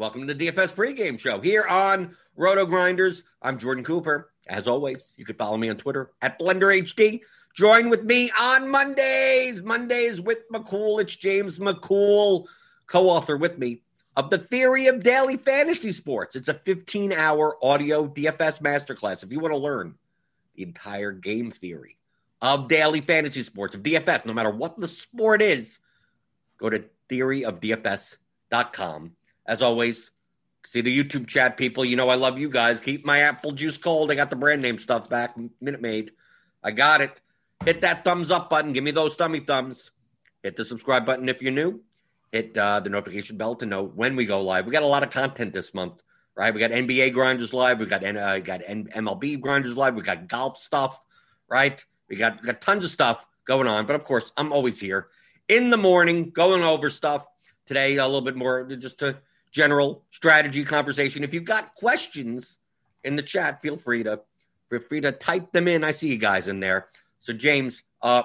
Welcome to the DFS pregame show here on Roto Grinders. I'm Jordan Cooper. As always, you can follow me on Twitter at BlenderHD. Join with me on Mondays. Mondays with McCool. It's James McCool, co-author with me of the Theory of Daily Fantasy Sports. It's a 15-hour audio DFS masterclass. If you want to learn the entire game theory of daily fantasy sports, of DFS, no matter what the sport is, go to theoryofdfs.com. As always, see the YouTube chat people. You know I love you guys. Keep my apple juice cold. I got the brand name stuff back. Minute Maid. I got it. Hit that thumbs up button. Give me those thummy thumbs. Hit the subscribe button if you're new. Hit uh, the notification bell to know when we go live. We got a lot of content this month, right? We got NBA grinders live. We got uh, got MLB grinders live. We got golf stuff, right? We got, we got tons of stuff going on. But of course, I'm always here in the morning going over stuff. Today, a little bit more just a general strategy conversation. If you've got questions in the chat, feel free to feel free to type them in. I see you guys in there. So, James, uh,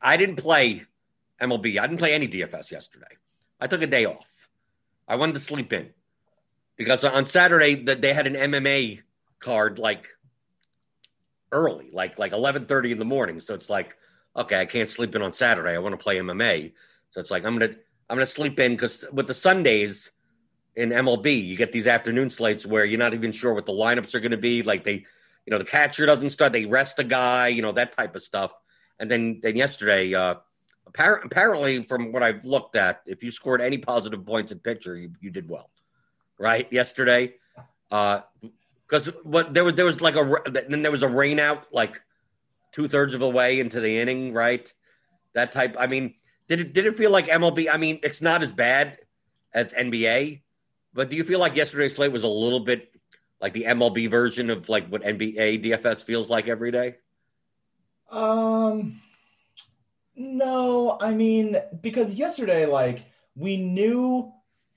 I didn't play MLB. I didn't play any DFS yesterday. I took a day off. I wanted to sleep in because on Saturday that they had an MMA card like early, like like eleven thirty in the morning. So it's like, okay, I can't sleep in on Saturday. I want to play MMA. So it's like I'm gonna I'm gonna sleep in because with the Sundays in MLB, you get these afternoon slates where you're not even sure what the lineups are going to be. Like they, you know, the catcher doesn't start, they rest a guy, you know, that type of stuff. And then then yesterday, uh, apparently, from what I've looked at, if you scored any positive points in pitcher, you, you did well, right? Yesterday, because uh, what there was there was like a then there was a rain out like two thirds of the way into the inning, right? That type. I mean, did it did it feel like MLB? I mean, it's not as bad as NBA, but do you feel like yesterday's slate was a little bit like the MLB version of like what NBA DFS feels like every day? Um, no, I mean because yesterday, like we knew,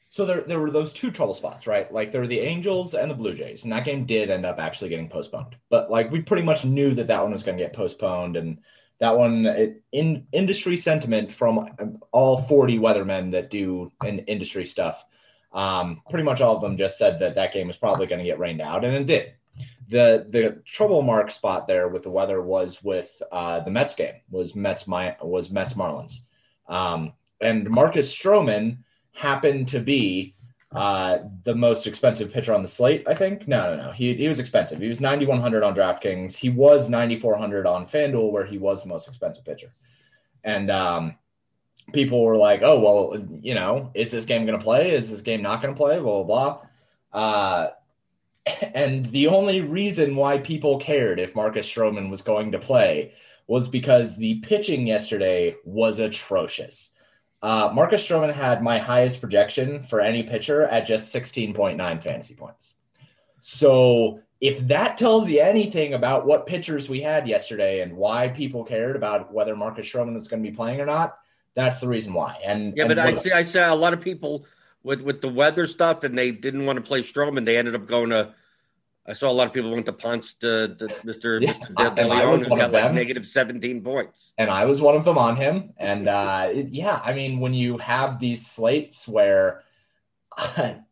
so there there were those two trouble spots, right? Like there were the Angels and the Blue Jays, and that game did end up actually getting postponed. But like we pretty much knew that that one was going to get postponed, and that one it, in industry sentiment from all forty weathermen that do in industry stuff um, pretty much all of them just said that that game was probably going to get rained out, and it did. The the trouble mark spot there with the weather was with uh, the Mets game was Mets my was Mets Marlins, um, and Marcus Stroman happened to be uh, the most expensive pitcher on the slate. I think no no no he he was expensive. He was ninety one hundred on DraftKings. He was ninety four hundred on FanDuel where he was the most expensive pitcher, and um, people were like, "Oh, well, you know, is this game going to play? Is this game not going to play?" Blah blah blah. Uh, and the only reason why people cared if Marcus Stroman was going to play was because the pitching yesterday was atrocious. Uh, Marcus Stroman had my highest projection for any pitcher at just 16.9 fantasy points. So if that tells you anything about what pitchers we had yesterday and why people cared about whether Marcus Stroman was going to be playing or not, that's the reason why. And Yeah, and but I see. I saw a lot of people with with the weather stuff, and they didn't want to play Stroman. They ended up going to. I saw a lot of people went to Ponce to, to Mr. Yeah, Mr. De, and De Leon, was who one got of like them. negative seventeen points. and I was one of them on him. And uh, it- yeah, I mean, when you have these slates where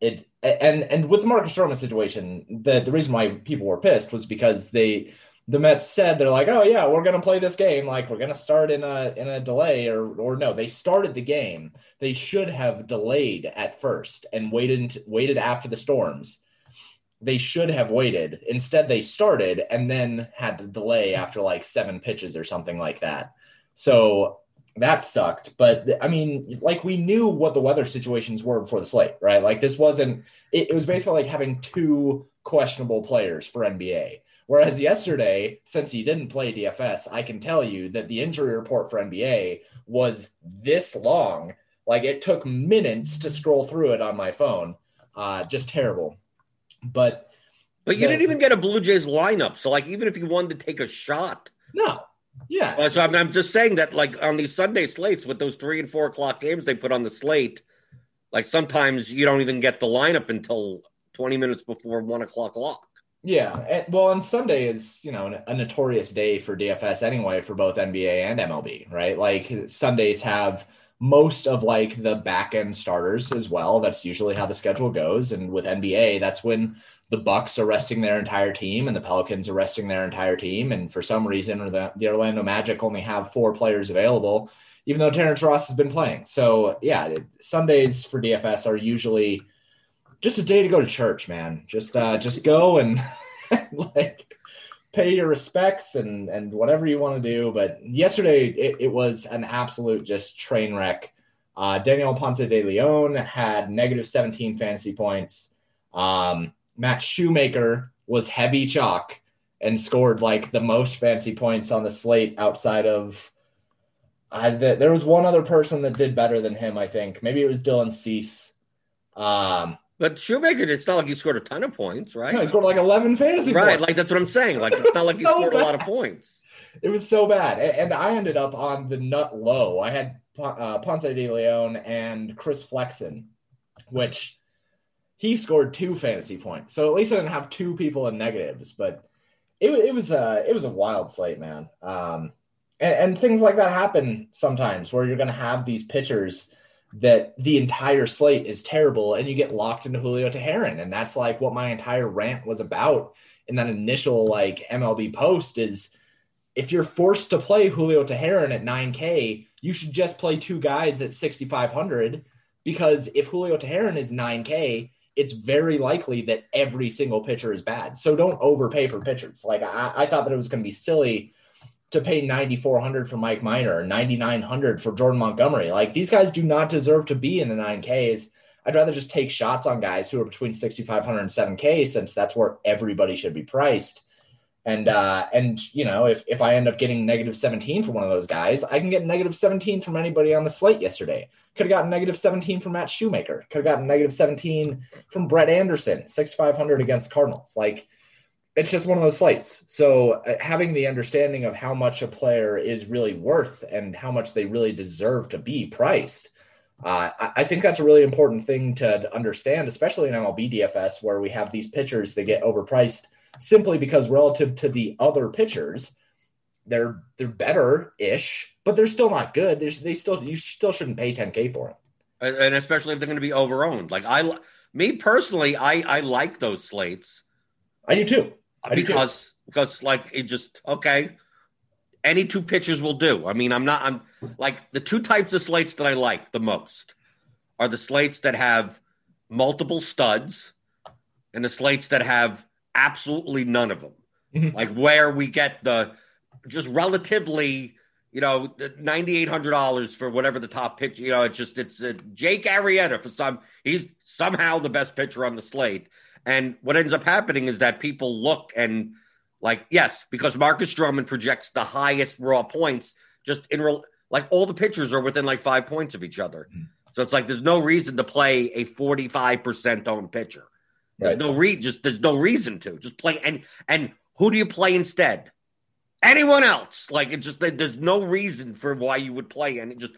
it and and with the Marcus Stroman situation, the the reason why people were pissed was because they the Mets said they're like, oh yeah, we're gonna play this game, like we're gonna start in a in a delay, or or no, they started the game. They should have delayed at first and waited waited after the storms. They should have waited. Instead, they started and then had to delay after like seven pitches or something like that. So that sucked. But I mean, like we knew what the weather situations were before the slate, right? Like this wasn't. It, it was basically like having two questionable players for NBA. Whereas yesterday, since he didn't play DFS, I can tell you that the injury report for NBA was this long. Like it took minutes to scroll through it on my phone. Uh, just terrible. But But you The- didn't even get a Blue Jays lineup. So like, even if you wanted to take a shot, no, yeah, Uh, so I'm, I'm just saying that like on these Sunday slates with those three and four o'clock games they put on the slate, like sometimes you don't even get the lineup until 20 minutes before one o'clock lock. Yeah, and, well, and Sunday is you know a notorious day for DFS anyway for both NBA and MLB, right? Like Sundays have most of like the back end starters as well. That's usually how the schedule goes, and with NBA, that's when the Bucks are resting their entire team and the Pelicans are resting their entire team, and for some reason, or the the Orlando Magic only have four players available, even though Terrence Ross has been playing. So yeah, Sundays for DFS are usually just a day to go to church, man. Just uh just go and like pay your respects and and whatever you want to do. But yesterday it, it was an absolute just train wreck. Uh Daniel Ponce de Leon had negative 17 fantasy points. Um Matt Shoemaker was heavy chalk and scored like the most fantasy points on the slate outside of I, th- there was one other person that did better than him, I think. Maybe it was Dylan Cease. Um, But Shoemaker, it's not like he scored a ton of points, right? no, he scored like 11 fantasy points. right, points. like that's what I'm saying. Like it's not like he So scored a lot of points. It was so bad. And I ended up on the nut low. I had uh, Ponce de Leon and Chris Flexen, which he scored two fantasy points. So at least I didn't have two people in negatives, but it, it was a, it was a wild slate, man. Um, and, and things like that happen sometimes where you're going to have these pitchers that the entire slate is terrible and you get locked into Julio Teheran. And that's like what my entire rant was about in that initial like MLB post is if you're forced to play Julio Teheran at 9K, you should just play two guys at 6,500 because if Julio Teheran is 9K, it's very likely that every single pitcher is bad. So don't overpay for pitchers. Like I, I thought that it was going to be silly to pay 9,400 for Mike Minor or 9,900 for Jordan Montgomery. Like these guys do not deserve to be in the 9Ks. I'd rather just take shots on guys who are between 6,500 and 7K since that's where everybody should be priced. And uh, and you know, if if I end up getting negative 17 for one of those guys, I can get negative 17 from anybody on the slate yesterday. Could have gotten negative 17 from Matt Shoemaker. Could have gotten negative 17 from Brett Anderson, 6,500 against Cardinals. Like it's just one of those slates. So uh, having the understanding of how much a player is really worth and how much they really deserve to be priced, uh, I, think that's a really important thing to understand, especially in MLB DFS, where we have these pitchers that get overpriced simply because relative to the other pitchers, they're they're better ish, but they're still not good. There's, they still you still shouldn't pay 10k for them. And and especially if they're going to be overowned. Like I, me personally, I I like those slates I do too. I do too. because because like it just okay. Any two pitchers will do. I mean, I'm not. I'm like the two types of slates that I like the most are the slates that have multiple studs and the slates that have absolutely none of them. Mhm. Like where we get the just relatively, you know, the ninety eight hundred dollars for whatever the top pitch. You know, it's just it's uh, Jake Arrieta for some. He's somehow the best pitcher on the slate. And what ends up happening is that people look and like yes, because Marcus Stroman projects the highest raw points. Just in real, like all the pitchers are within like five points of each other. Mm-hmm. So it's like there's no reason to play a 45% owned pitcher. There's Right. no re just there's no reason to just play and and who do you play instead? Anyone else? Like it just there's no reason for why you would play and just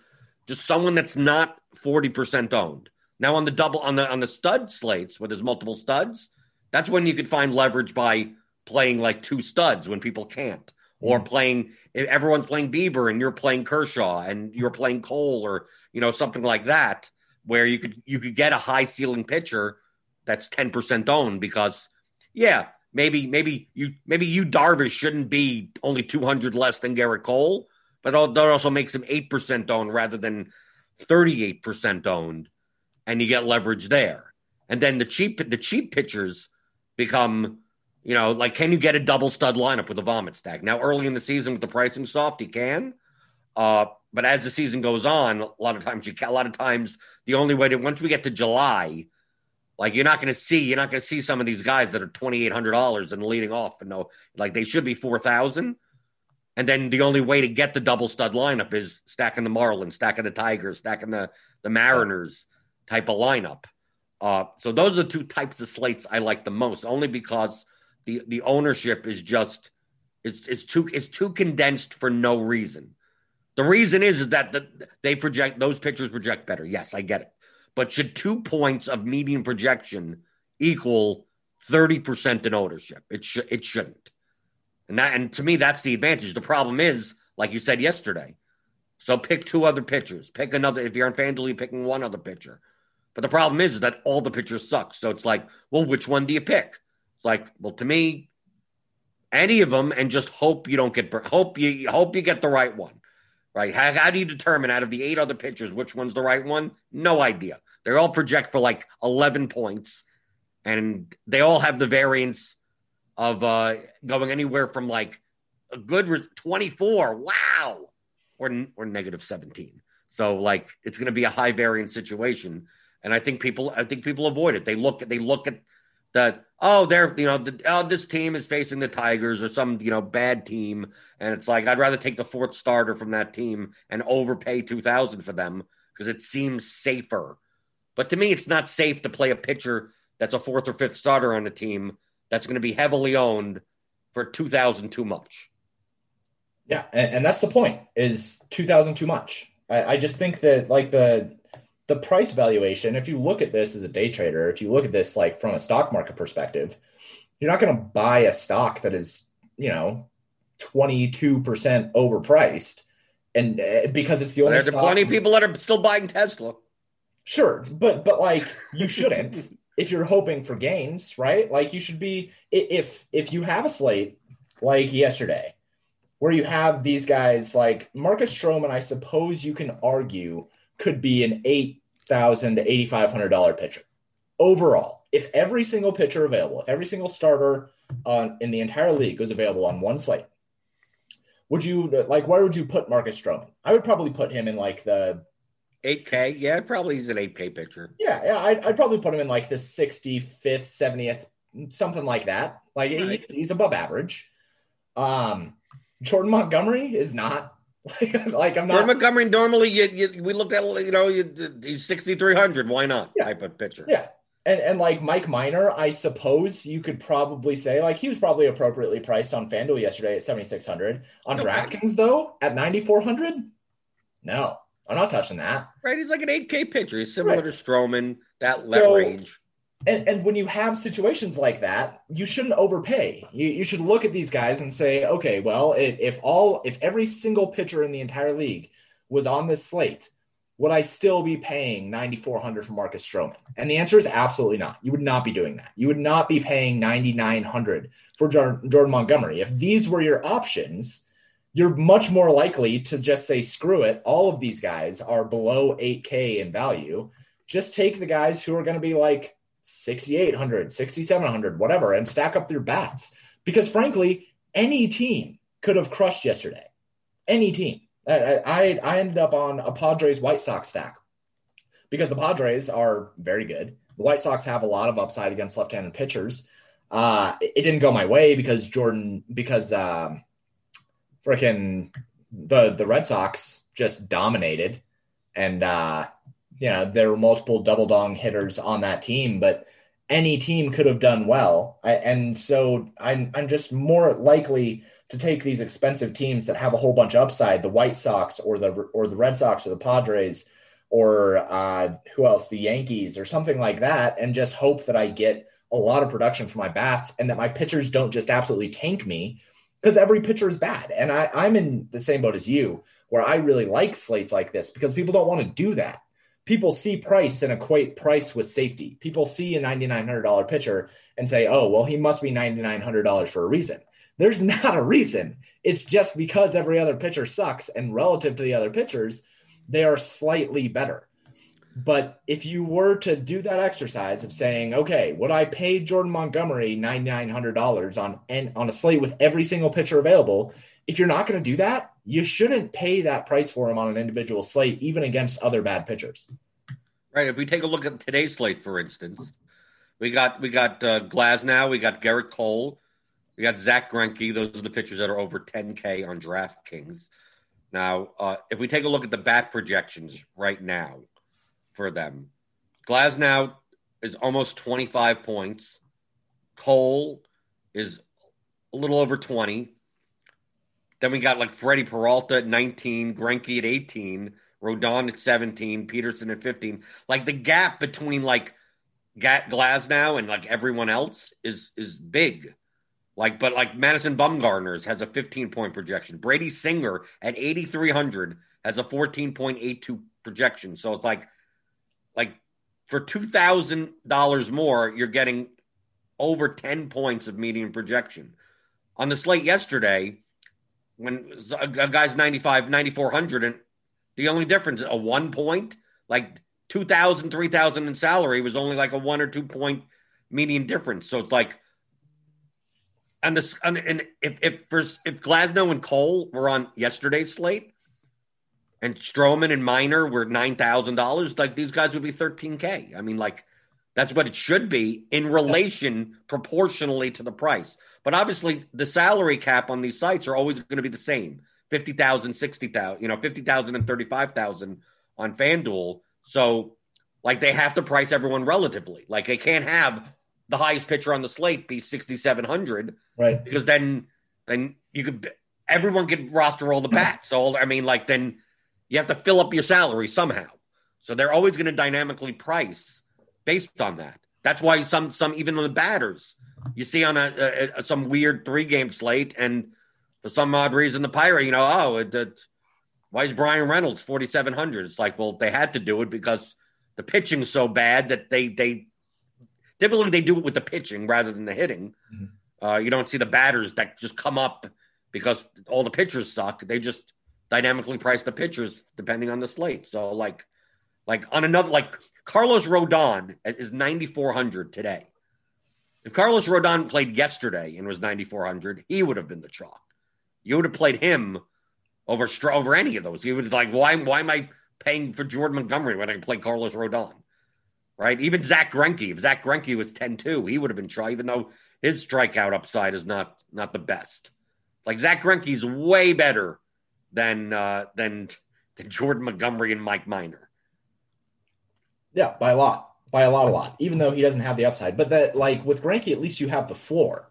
just someone that's not 40% owned. Now on the double on the on the stud slates where there's multiple studs, that's when you could find leverage by playing like two studs when people can't. Or mm. playing if everyone's playing Bieber and you're playing Kershaw and you're playing Cole or you know something like that, where you could you could get a high ceiling pitcher that's 10% owned because yeah, maybe maybe you maybe you Darvish shouldn't be only 200 less than Gerrit Cole, but that also makes him 8% owned rather than 38% owned and you get leverage there. And then the cheap the cheap pitchers become you know, like can you get a double stud lineup with a vomit stack? Now early in the season with the pricing soft, you can. Uh, but as the season goes on, a lot of times you a lot of times the only way to once we get to July, like you're not going to see you're not going to see some of these guys that are twenty eight hundred dollars and leading off and no like they should be four thousand. And then the only way to get the double stud lineup is stacking the Marlins, stacking the Tigers, stacking the the Mariners type of lineup. Uh, so those are the two types of slates I like the most, only because the the ownership is just it's it's too it's too condensed for no reason. The reason is is that the, they project those pitchers project better. Yes, I get it. But should two points of median projection equal thirty percent in ownership? It should it shouldn't. And that and to me that's the advantage. The problem is, like you said yesterday. So pick two other pitchers. Pick another. If you're on FanDuel, you're picking one other pitcher. But the problem is, is that all the pitchers suck. So it's like, well, which one do you pick? It's like, well, to me, any of them, and just hope you don't get hope you hope you get the right one, right? How, how do you determine out of the eight other pitchers which one's the right one? No idea. They all project for like eleven points, and they all have the variance of uh going anywhere from like a good re- twenty four, wow, or or negative seventeen. So like it's going to be a high variance situation, and I think people I think people avoid it. They look at they look at that oh they're you know the, oh this team is facing the Tigers or some you know bad team and it's like I'd rather take the fourth starter from that team and overpay 2000 for them because it seems safer. But to me it's not safe to play a pitcher that's a fourth or fifth starter on a team that's going to be heavily owned for 2000 too much. Yeah, and, and that's the point. Is two thousand too much? I, I just think that like the the price valuation. If you look at this as a day trader, if you look at this like from a stock market perspective, you're not going to buy a stock that is you know twenty two percent overpriced, and uh, because it's the only. There's stock- plenty of people that are still buying Tesla. Sure, but but like you shouldn't if you're hoping for gains, right? Like you should be if if you have a slate like yesterday where you have these guys like Marcus Stroman, I suppose you can argue could be an eight thousand to eighty five hundred dollar pitcher overall. If every single pitcher available, if every single starter on in the entire league was available on one slate, would you like where would you put Marcus Stroman? I would probably put him in like the 8K, yeah, probably he's an 8K pitcher. Yeah, yeah, I'd, I'd probably put him in like the 65th, 70th, something like that. Like Right. he's above average. Um, Jordan Montgomery is not like, I'm not. Jordan Montgomery normally you, you we looked at you know you, he's 6300 why not Yeah. type of pitcher. yeah, and and like Mike Minor, I suppose you could probably say like he was probably appropriately priced on FanDuel yesterday at 7600. On No DraftKings though, at 9400, no, I'm not touching that. Right, he's like an 8K pitcher. He's similar Right. to Stroman, that that So- range. And and when you have situations like that, you shouldn't overpay. You you should look at these guys and say, okay, well, if, if all if every single pitcher in the entire league was on this slate, would I still be paying ninety four hundred for Marcus Stroman? And the answer is absolutely not. You would not be doing that. You would not be paying ninety nine hundred for Jor- Jordan Montgomery. If these were your options, you're much more likely to just say, screw it. All of these guys are below eight K in value. Just take the guys who are going to be like 6,800, 6,700, whatever, and stack up your bats. Because frankly, any team could have crushed yesterday. Any team. I, I, I ended up on a Padres White Sox stack because the Padres are very good. The White Sox have a lot of upside against left handed pitchers. Uh, it, it didn't go my way because Jordan, because um, freaking the, the Red Sox just dominated. And, uh, you know, there were multiple double dong hitters on that team, but any team could have done well. I, and so I'm, I'm just more likely to take these expensive teams that have a whole bunch of upside, the White Sox or the or the Red Sox or the Padres or uh, who else, the Yankees or something like that, and just hope that I get a lot of production for my bats and that my pitchers don't just absolutely tank me because every pitcher is bad. And I, I'm in the same boat as you, where I really like slates like this because people don't want to do that. People see price and equate price with safety. People see a $9,900 pitcher and say, oh, well, he must be $9,900 for a reason. There's not a reason. It's just because every other pitcher sucks, and relative to the other pitchers, they are slightly better. But if you were to do that exercise of saying, okay, would I pay Jordan Montgomery ninety nine hundred dollars on and on a slate with every single pitcher available? If you're not going to do that, you shouldn't pay that price for him on an individual slate, even against other bad pitchers. Right. If we take a look at today's slate, for instance, we got we got uh, Glasnow, we got Gerrit Cole, we got Zach Greinke. Those are the pitchers that are over 10K on DraftKings. Now, uh, if we take a look at the bat projections right now for them, Glasnow is almost 25 points. Cole is a little over 20. Then we got like Freddie Peralta at 19, Greinke at 18, Rodon at 17, Peterson at 15. Like the gap between like Glasnow and like everyone else is is big. Like, but like Madison Bumgarner's has a 15 point projection. Brady Singer at 8,300 has a 14.82 projection. So it's like, like for $2,000 more, you're getting over 10 points of median projection. On the slate yesterday, when a guy's 95, 9,400, and the only difference, a one point, like 2,000, 3,000 in salary was only like a one or two point median difference. So it's like, and this and, and if if if Glasnow and Cole were on yesterday's slate, and Stroman and Minor were nine thousand dollars, like these guys would be thirteen k. I mean, like that's what it should be in relation proportionally to the price. But obviously, the salary cap on these sites are always going to be the same 50,000, 60,000, you know, 50,000 and 35,000 on FanDuel. So, like, they have to price everyone relatively. Like, they can't have the highest pitcher on the slate be 6,700. Right. Because then, then you could, everyone could roster all the bats. So, I mean, like, then you have to fill up your salary somehow. So they're always going to dynamically price based on that. That's why some, some, even on the batters, you see on a, a, a some weird three game slate, and for some odd reason, the pirate, you know, oh, it, it, why is Bryan Reynolds 4,700? It's like, well, they had to do it because the pitching's so bad that they, they, Typically, they do it with the pitching rather than the hitting. Mm-hmm. Uh, you don't see the batters that just come up because all the pitchers suck. They just dynamically price the pitchers depending on the slate. So, like, like on another, like Carlos Rodon is ninety four hundred today. If Carlos Rodon played yesterday and was ninety four hundred, he would have been the chalk. You would have played him over over any of those. He would like, why? Why am I paying for Jordan Montgomery when I can play Carlos Rodon? right? Even Zach Greinke, if Zach Greinke was 10-2, he would have been try, even though his strikeout upside is not not the best. Like Zach Greinke's way better than uh, than than Jordan Montgomery and Mike Minor. Yeah, by a lot, by a lot, a lot. Even though he doesn't have the upside, but that like with Greinke, at least you have the floor,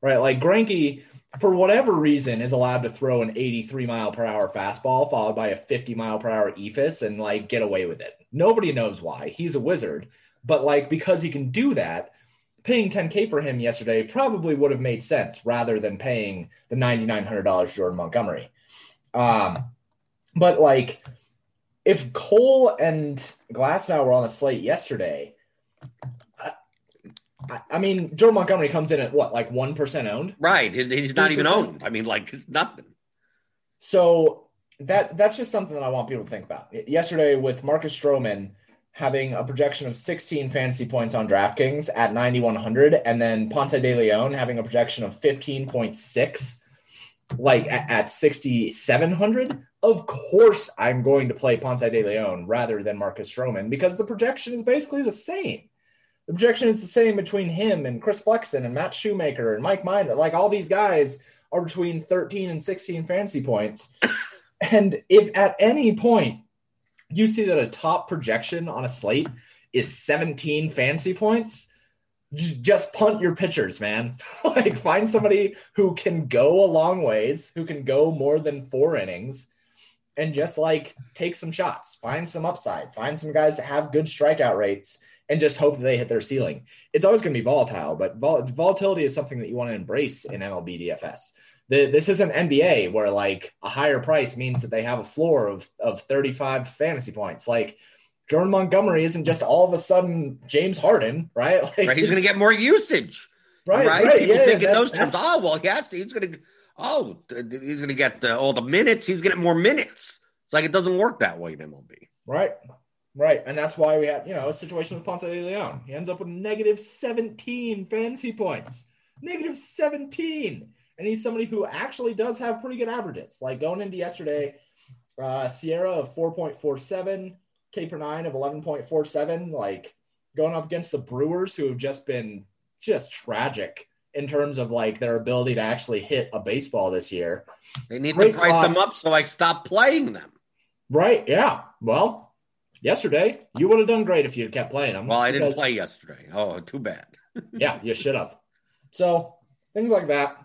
right? Like Greinke, for whatever reason, is allowed to throw an 83 mile per hour fastball followed by a 50 mile per hour eephus and like get away with it. Nobody knows why. He's a wizard. But like because he can do that, paying 10K for him yesterday probably would have made sense rather than paying the $9,900 Jordan Montgomery. Um, but like if Cole and Glasnow were on the slate yesterday, I, I mean, Joe Montgomery comes in at what, like 1% owned? Right. He's not 2%. even owned. I mean, like, it's nothing. So that that's just something that I want people to think about. Yesterday with Marcus Stroman having a projection of 16 fantasy points on DraftKings at 9100 and then Ponce de Leon having a projection of 15.6 like at, at 6700 of course I'm going to play Ponce de Leon rather than Marcus Stroman because the projection is basically the same. The projection is the same between him and Chris Flexen and Matt Shoemaker and Mike Minor. Like all these guys are between 13 and 16 fantasy points And if at any point you see that a top projection on a slate is 17 fantasy points, just punt your pitchers, man. like find somebody who can go a long ways, who can go more than four innings, and just like take some shots, find some upside, find some guys that have good strikeout rates, and just hope that they hit their ceiling. It's always going to be volatile, but vol- volatility is something that you want to embrace in MLB DFS. The, this isn't NBA where like a higher price means that they have a floor of of 35 fantasy points. Like Jordan Montgomery isn't just all of a sudden James Harden, right? Like, Right? He's going to get more usage. right, Right? right, People yeah, think in those terms. Oh well, yes, he's going to. Oh, he's going to get uh, all the minutes. He's getting more minutes. It's like it doesn't work that way in MLB. Right. Right. And that's why we had, you know, a situation with Ponce de Leon. He ends up with negative 17 fantasy points. Negative 17. And he's somebody who actually does have pretty good averages. Like going into yesterday, uh, SIERA of 4.47, K per nine of 11.47. Like going up against the Brewers, who have just been just tragic in terms of like their ability to actually hit a baseball this year. They need Great to price spot. them up so I stop playing them. Right. Yeah. Well, yesterday you would have done great if you had kept playing them. Well, I didn't because- play yesterday. Oh, too bad. yeah, you should have. So things like that.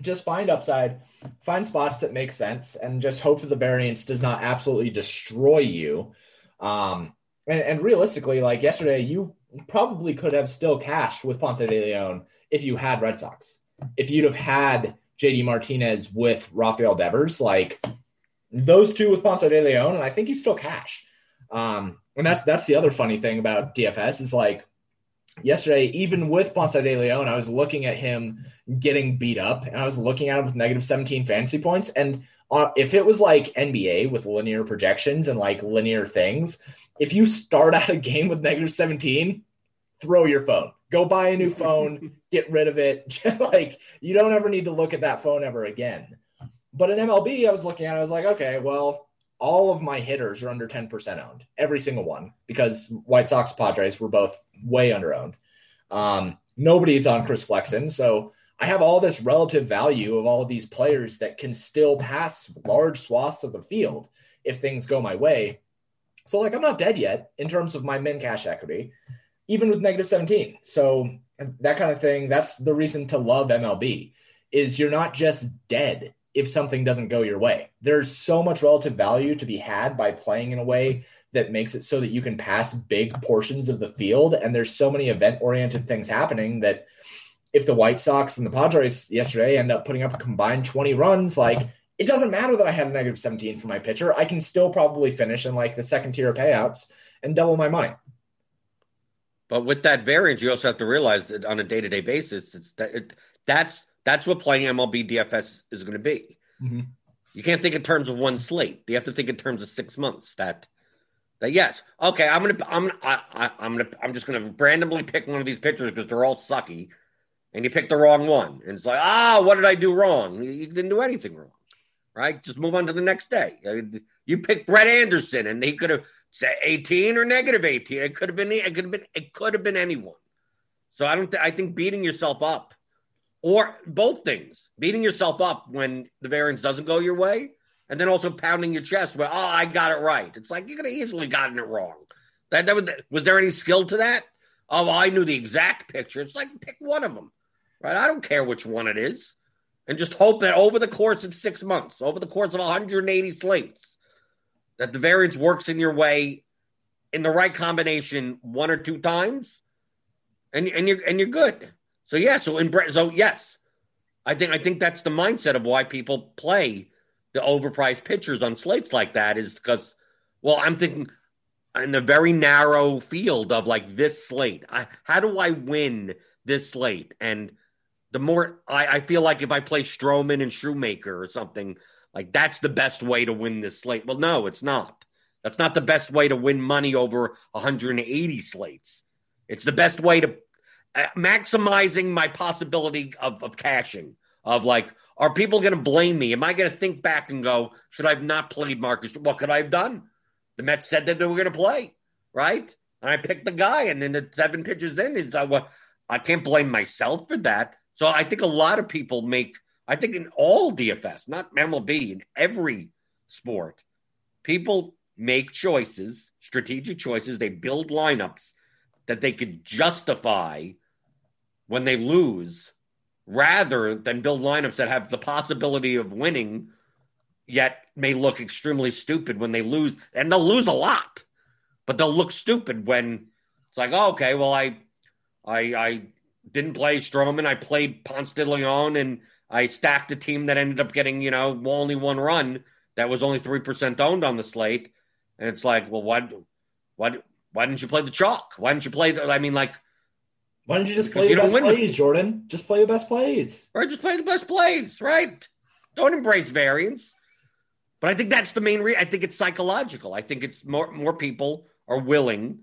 Just find upside, find spots that make sense, and just hope that the variance does not absolutely destroy you. Um, and, and realistically, like yesterday, you probably could have still cashed with Ponce de Leon if you had Red Sox. If you'd have had JD Martinez with Rafael Devers, like those two with Ponce de Leon, and I think you still cash. Um, and that's that's the other funny thing about DFS is like yesterday, even with Ponce de Leon, I was looking at him getting beat up, and I was looking at him with negative 17 fantasy points. And uh, if it was like NBA with linear projections and like linear things, if you start out a game with negative 17, throw your phone. Go buy a new phone, get rid of it. like you don't ever need to look at that phone ever again. But in MLB, I was looking at it, I was like, okay, well, all of my hitters are under 10% owned, every single one, because White Sox Padres were both way under owned. Um, nobody's on Chris Flexen. So I have all this relative value of all of these players that can still pass large swaths of the field if things go my way. So, like, I'm not dead yet in terms of my min cash equity, even with negative 17. So, that kind of thing, that's the reason to love MLB is you're not just dead if something doesn't go your way. There's so much relative value to be had by playing in a way that makes it so that you can pass big portions of the field. And there's so many event oriented things happening that if the White Sox and the Padres yesterday end up putting up a combined 20 runs, like it doesn't matter that I had a negative 17 for my pitcher. I can still probably finish in like the second tier payouts and double my money. But with that variance, you also have to realize that on a day to day basis, it's that it, that's that's what playing MLB DFS is going to be. Mhm. You can't think in terms of one slate. You have to think in terms of six months. That that yes, okay. I'm gonna I'm I, I, I'm gonna I'm just gonna randomly pick one of these pitchers because they're all sucky, and you pick the wrong one, and it's like ah, what did I do wrong? You, didn't do anything wrong, right? Just move on to the next day. Uh, You picked Brett Anderson, and he could have say 18 or negative 18. It could have been it could have been it could have been anyone. So I don't th- I think beating yourself up or both things, beating yourself up when the variance doesn't go your way and then also pounding your chest where oh, I got it right. It's like you could have easily gotten it wrong. That, that was, was there any skill to that? Oh, well, I knew the exact picture. It's like pick one of them. Right? I don't care which one it is. And just hope that over the course of 6 months, over the course of 180 slates, that the variance works in your way in the right combination one or two times, and and you're and you're good. So yeah, so in so yes, I think I think that's the mindset of why people play the overpriced pitchers on slates like that is because well, I'm thinking in a very narrow field of like this slate. I, how do I win this slate? And the more I, I feel like if I play Stroman and Shoemaker or something, like that's the best way to win this slate. Well, no, it's not. That's not the best way to win money over 180 slates. It's the best way to maximizing my possibility of, of cashing. Of like, are people going to blame me? Am I going to think back and go, should I have not played Marcus? What could I have done? The Mets said that they were going to play, right? And I picked the guy, and then the seven pitches in is uh, well, I can't blame myself for that. So I think a lot of people make I think in all DFS, not MLB, in every sport, people make choices, strategic choices. They build lineups that they could justify when they lose rather than build lineups that have the possibility of winning yet may look extremely stupid when they lose and they'll lose a lot but they'll look stupid when it's like oh, okay well i i i didn't play Stroman. I played Ponce de Leon and I stacked a team that ended up getting, you know, only one run that was only 3% owned on the slate. And it's like, well, why, why, why didn't you play the chalk? Why didn't you play the, I mean, like, why don't you just play the best plays, Jordan? Just play the best plays. Right, just play the best plays, right? Don't embrace variance. But I think that's the main reason. I think it's psychological. I think it's more more people are willing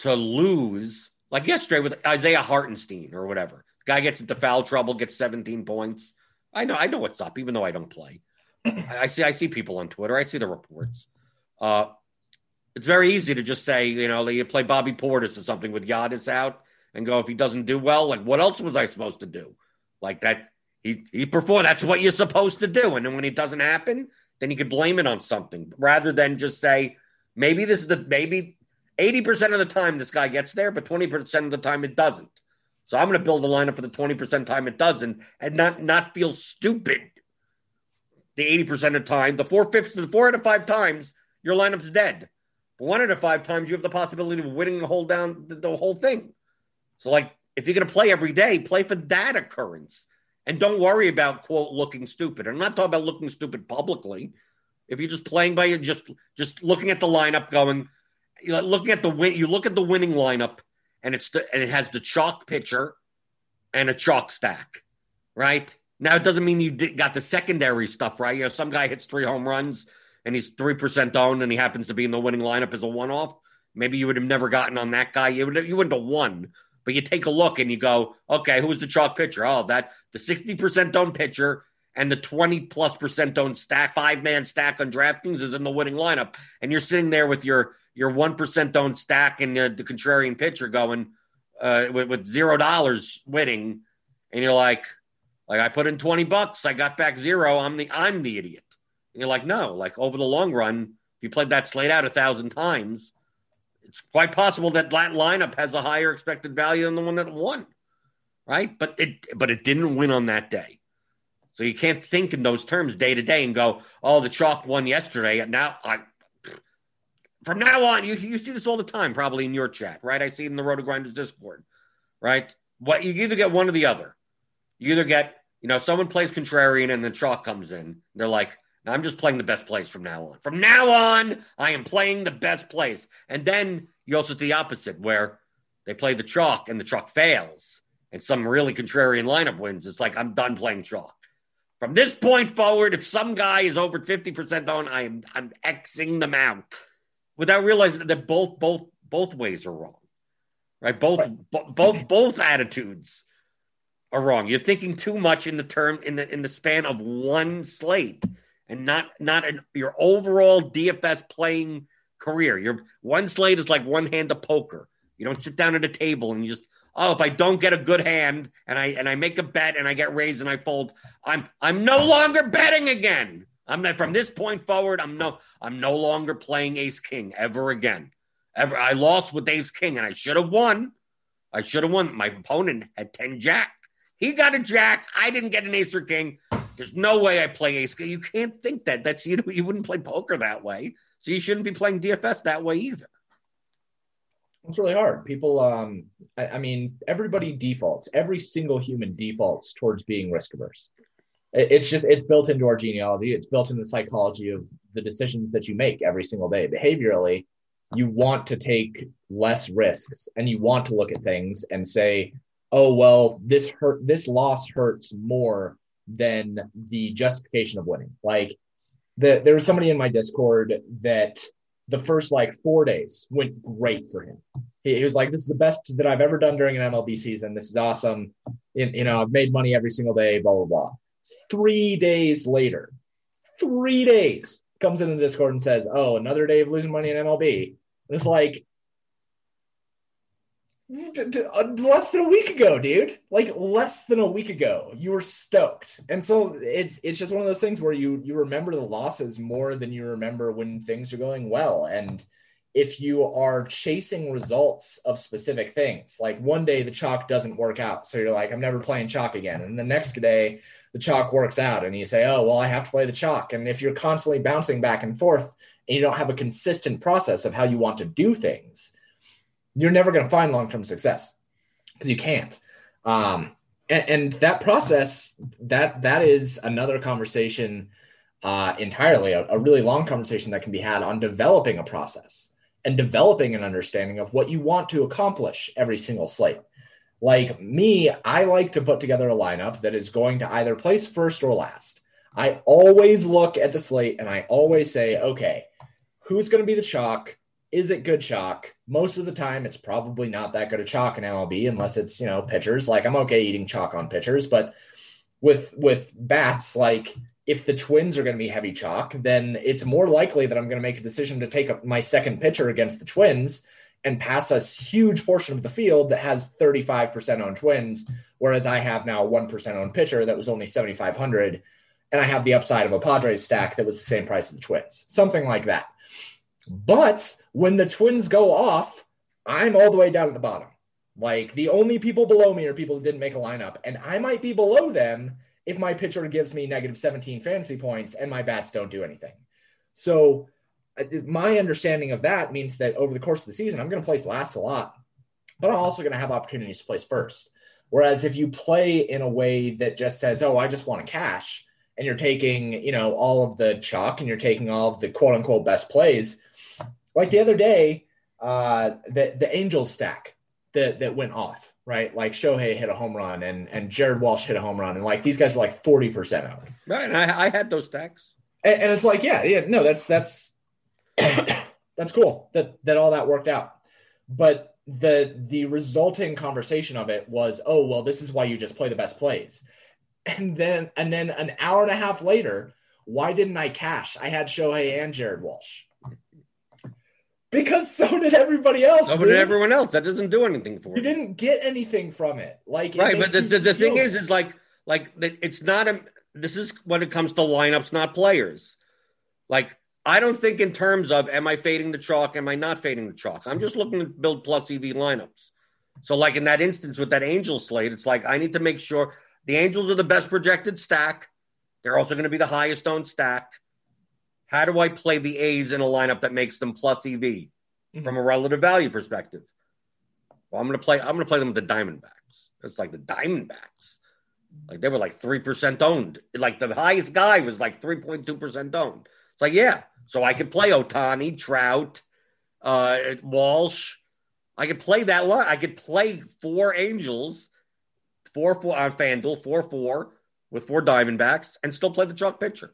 to lose like yesterday with Isaiah Hartenstein or whatever. Guy gets into foul trouble, gets 17 points. I know, I know what's up, even though I don't play. I see, I see people on Twitter. I see the reports. Uh, it's very easy to just say, you know, you play Bobby Portis or something with Giannis out and go, if he doesn't do well, like what else was I supposed to do? Like that, he he performed. That's what you're supposed to do. And then when it doesn't happen, then you could blame it on something rather than just say, maybe this is the maybe 80% of the time this guy gets there, but 20% of the time it doesn't. So I'm going to build a lineup for the 20% time it doesn't and not not feel stupid the 80% of time. The four fifths, the four out of five times, your lineup's dead. One out of five times, you have the possibility of winning the whole down the, the whole thing. So, like, if you're going to play every day, play for that occurrence. And don't worry about quote looking stupid. I'm not talking about looking stupid publicly. If you're just playing by just just looking at the lineup, going, you know, looking at the win, you look at the winning lineup, and it's the and it has the chalk pitcher and a chalk stack, right? Now it doesn't mean you did, got the secondary stuff right. You know, some guy hits three home runs and he's three percent owned, and he happens to be in the winning lineup as a one off. Maybe you would have never gotten on that guy. You would you wouldn't have won. But you take a look and you go, okay, who's the chalk pitcher? Oh, that the sixty percent owned pitcher and the 20 plus percent owned stack, five man stack on DraftKings is in the winning lineup. And you're sitting there with your your one percent owned stack and the, the contrarian pitcher going uh, with, with zero dollars winning, and you're like, like I put in twenty bucks, I got back zero. I'm the I'm the idiot. And you're like, no, like over the long run, if you played that slate out a thousand times, it's quite possible that that lineup has a higher expected value than the one that won, right? But it but it didn't win on that day. So you can't think in those terms day to day and go, "Oh, the chalk won yesterday." And now I from now on, you, you see this all the time, probably in your chat, right? I see it in the Roto Grinders Discord, right? What you either get one or the other. You either get, you know, someone plays contrarian and then chalk comes in. They're like, I'm just playing the best place from now on. From now on, I am playing the best place. And then you also see the opposite, where they play the chalk and the chalk fails, and some really contrarian lineup wins. It's like I'm done playing chalk. From this point forward, if some guy is over 50% on, I am I'm Xing them out without realizing that both both both ways are wrong, right? Both right. Bo- both both attitudes are wrong. You're thinking too much in the term in the in the span of one slate, and not not an, your overall DFS playing career. Your one slate is like one hand of poker. You don't sit down at a table and you just oh if I don't get a good hand and I and I make a bet and I get raised and I fold, I'm I'm no longer betting again. I'm not from this point forward. I'm no I'm no longer playing Ace King ever again. Ever I lost with Ace King and I should have won. I should have won. My opponent had 10 Jack. He got a Jack. I didn't get an Ace or King. There's no way I play Ace. You can't think that. That's you know, you wouldn't play poker that way. So you shouldn't be playing DFS that way either. It's really hard. People, um, I, I mean, everybody defaults. Every single human defaults towards being risk averse it's just it's built into our genealogy it's built in the psychology of the decisions that you make every single day behaviorally you want to take less risks and you want to look at things and say oh well this hurt this loss hurts more than the justification of winning. Like the, there was somebody in my discord that the first like four days went great for him. He, he was like this is the best that i've ever done during an mlb season. This is awesome. You, you know i've made money every single day blah blah blah. Three days later, three days comes in the Discord and says, "Oh, another day of losing money in MLB." And it's like, less than a week ago, dude. Like less than a week ago, you were stoked, and so it's it's just one of those things where you you remember the losses more than you remember when things are going well, and if you are chasing results of specific things, like one day the chalk doesn't work out, so you're like, I'm never playing chalk again, and the next day the chalk works out, and you say, oh well, I have to play the chalk, and if you're constantly bouncing back and forth, and you don't have a consistent process of how you want to do things you're never going to find long-term success because you can't. Um, and, and, that process that that is another conversation uh, entirely a, a, really long conversation that can be had on developing a process and developing an understanding of what you want to accomplish every single slate. Like me i like to put together a lineup that is going to either place first or last. I always look at the slate and i always say okay who's going to be the chalk is it good chalk? Most of the time, it's probably not that good a chalk in MLB unless it's you know pitchers. Like I'm okay eating chalk on pitchers, but with with bats, like if the Twins are going to be heavy chalk, then it's more likely that I'm going to make a decision to take my second pitcher against the Twins and pass a huge portion of the field that has 35% on Twins, whereas I have now 1% on pitcher that was only 7,500, and I have the upside of a Padres stack that was the same price as the Twins, something like that. But when the twins go off, I'm all the way down at the bottom. Like the only people below me are people who didn't make a lineup, and I might be below them if my pitcher gives me negative 17 fantasy points and my bats don't do anything. So my understanding of that means that over the course of the season, I'm going to place last a lot, but I'm also going to have opportunities to place first. Whereas if you play in a way that just says, "Oh, I just want to cash," and you're taking, you know, all of the chalk and you're taking all of the quote unquote best plays, like the other day, uh, the the Angels stack that that went off, right? Like Shohei hit a home run and and Jared Walsh hit a home run, and like these guys were like forty percent out. Right, and I, I had those stacks, and, and it's like, yeah, yeah, no, that's that's that's cool that that all that worked out, but the the resulting conversation of it was, oh well, this is why you just play the best plays, and then and then an hour and a half later, why didn't I cash? I had Shohei and Jared Walsh. Because so did everybody else. So did everyone else. That doesn't do anything for you. You didn't get anything from it. Like right, but the, the, the thing is, is like like it's not a. This is when it comes to lineups, not players. Like I don't think in terms of am I fading the chalk, am I not fading the chalk. I'm just looking to build plus EV lineups. So like in that instance with that Angel slate, it's like I need to make sure the Angels are the best projected stack. They're also going to be the highest owned stack. How do I play the A's in a lineup that makes them plus EV mm-hmm. from a relative value perspective? Well, I'm gonna play. I'm gonna play them with the Diamondbacks. It's like the Diamondbacks. Like they were like three percent owned. Like the highest guy was like three point two percent owned. It's like yeah. So I could play Ohtani, Trout, uh, Walsh. I could play that line. I could play four Angels, four four on FanDuel, four four with four Diamondbacks, and still play the chalk pitcher.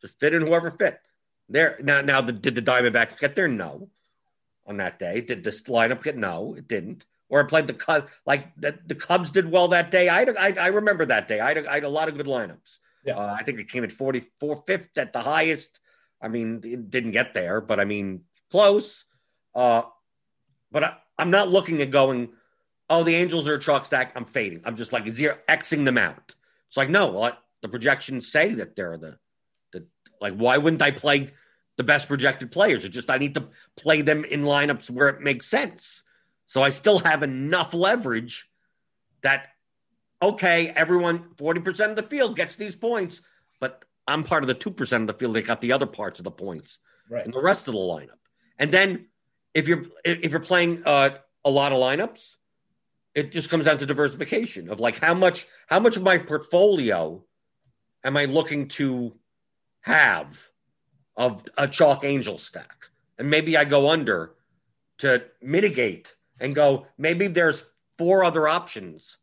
Just fit in whoever fit. There now, now the, did the Diamondbacks get there? No. On that day, did this lineup get no? It didn't. Or it played the Cubs like the, the Cubs did well that day. I, I, I remember that day. I had, a, I had a lot of good lineups. Yeah. Uh, I think it came at 44 fifth at the highest. I mean, it didn't get there, but I mean, close. Uh, but I, I'm not looking at going, oh, the Angels are a truck stack. I'm fading. I'm just like zero Xing them out. It's like, no, well, the projections say that they're the, the like, why wouldn't I play the best projected players. It's just I need to play them in lineups where it makes sense. So I still have enough leverage that okay, everyone 40% of the field gets these points, but I'm part of the 2% of the field that got the other parts of the points right. and the rest of the lineup. And then if you're if you're playing uh, a lot of lineups, it just comes down to diversification of like how much how much of my portfolio am I looking to have of a chalk angel stack. And maybe I go under to mitigate and go, maybe there's four other options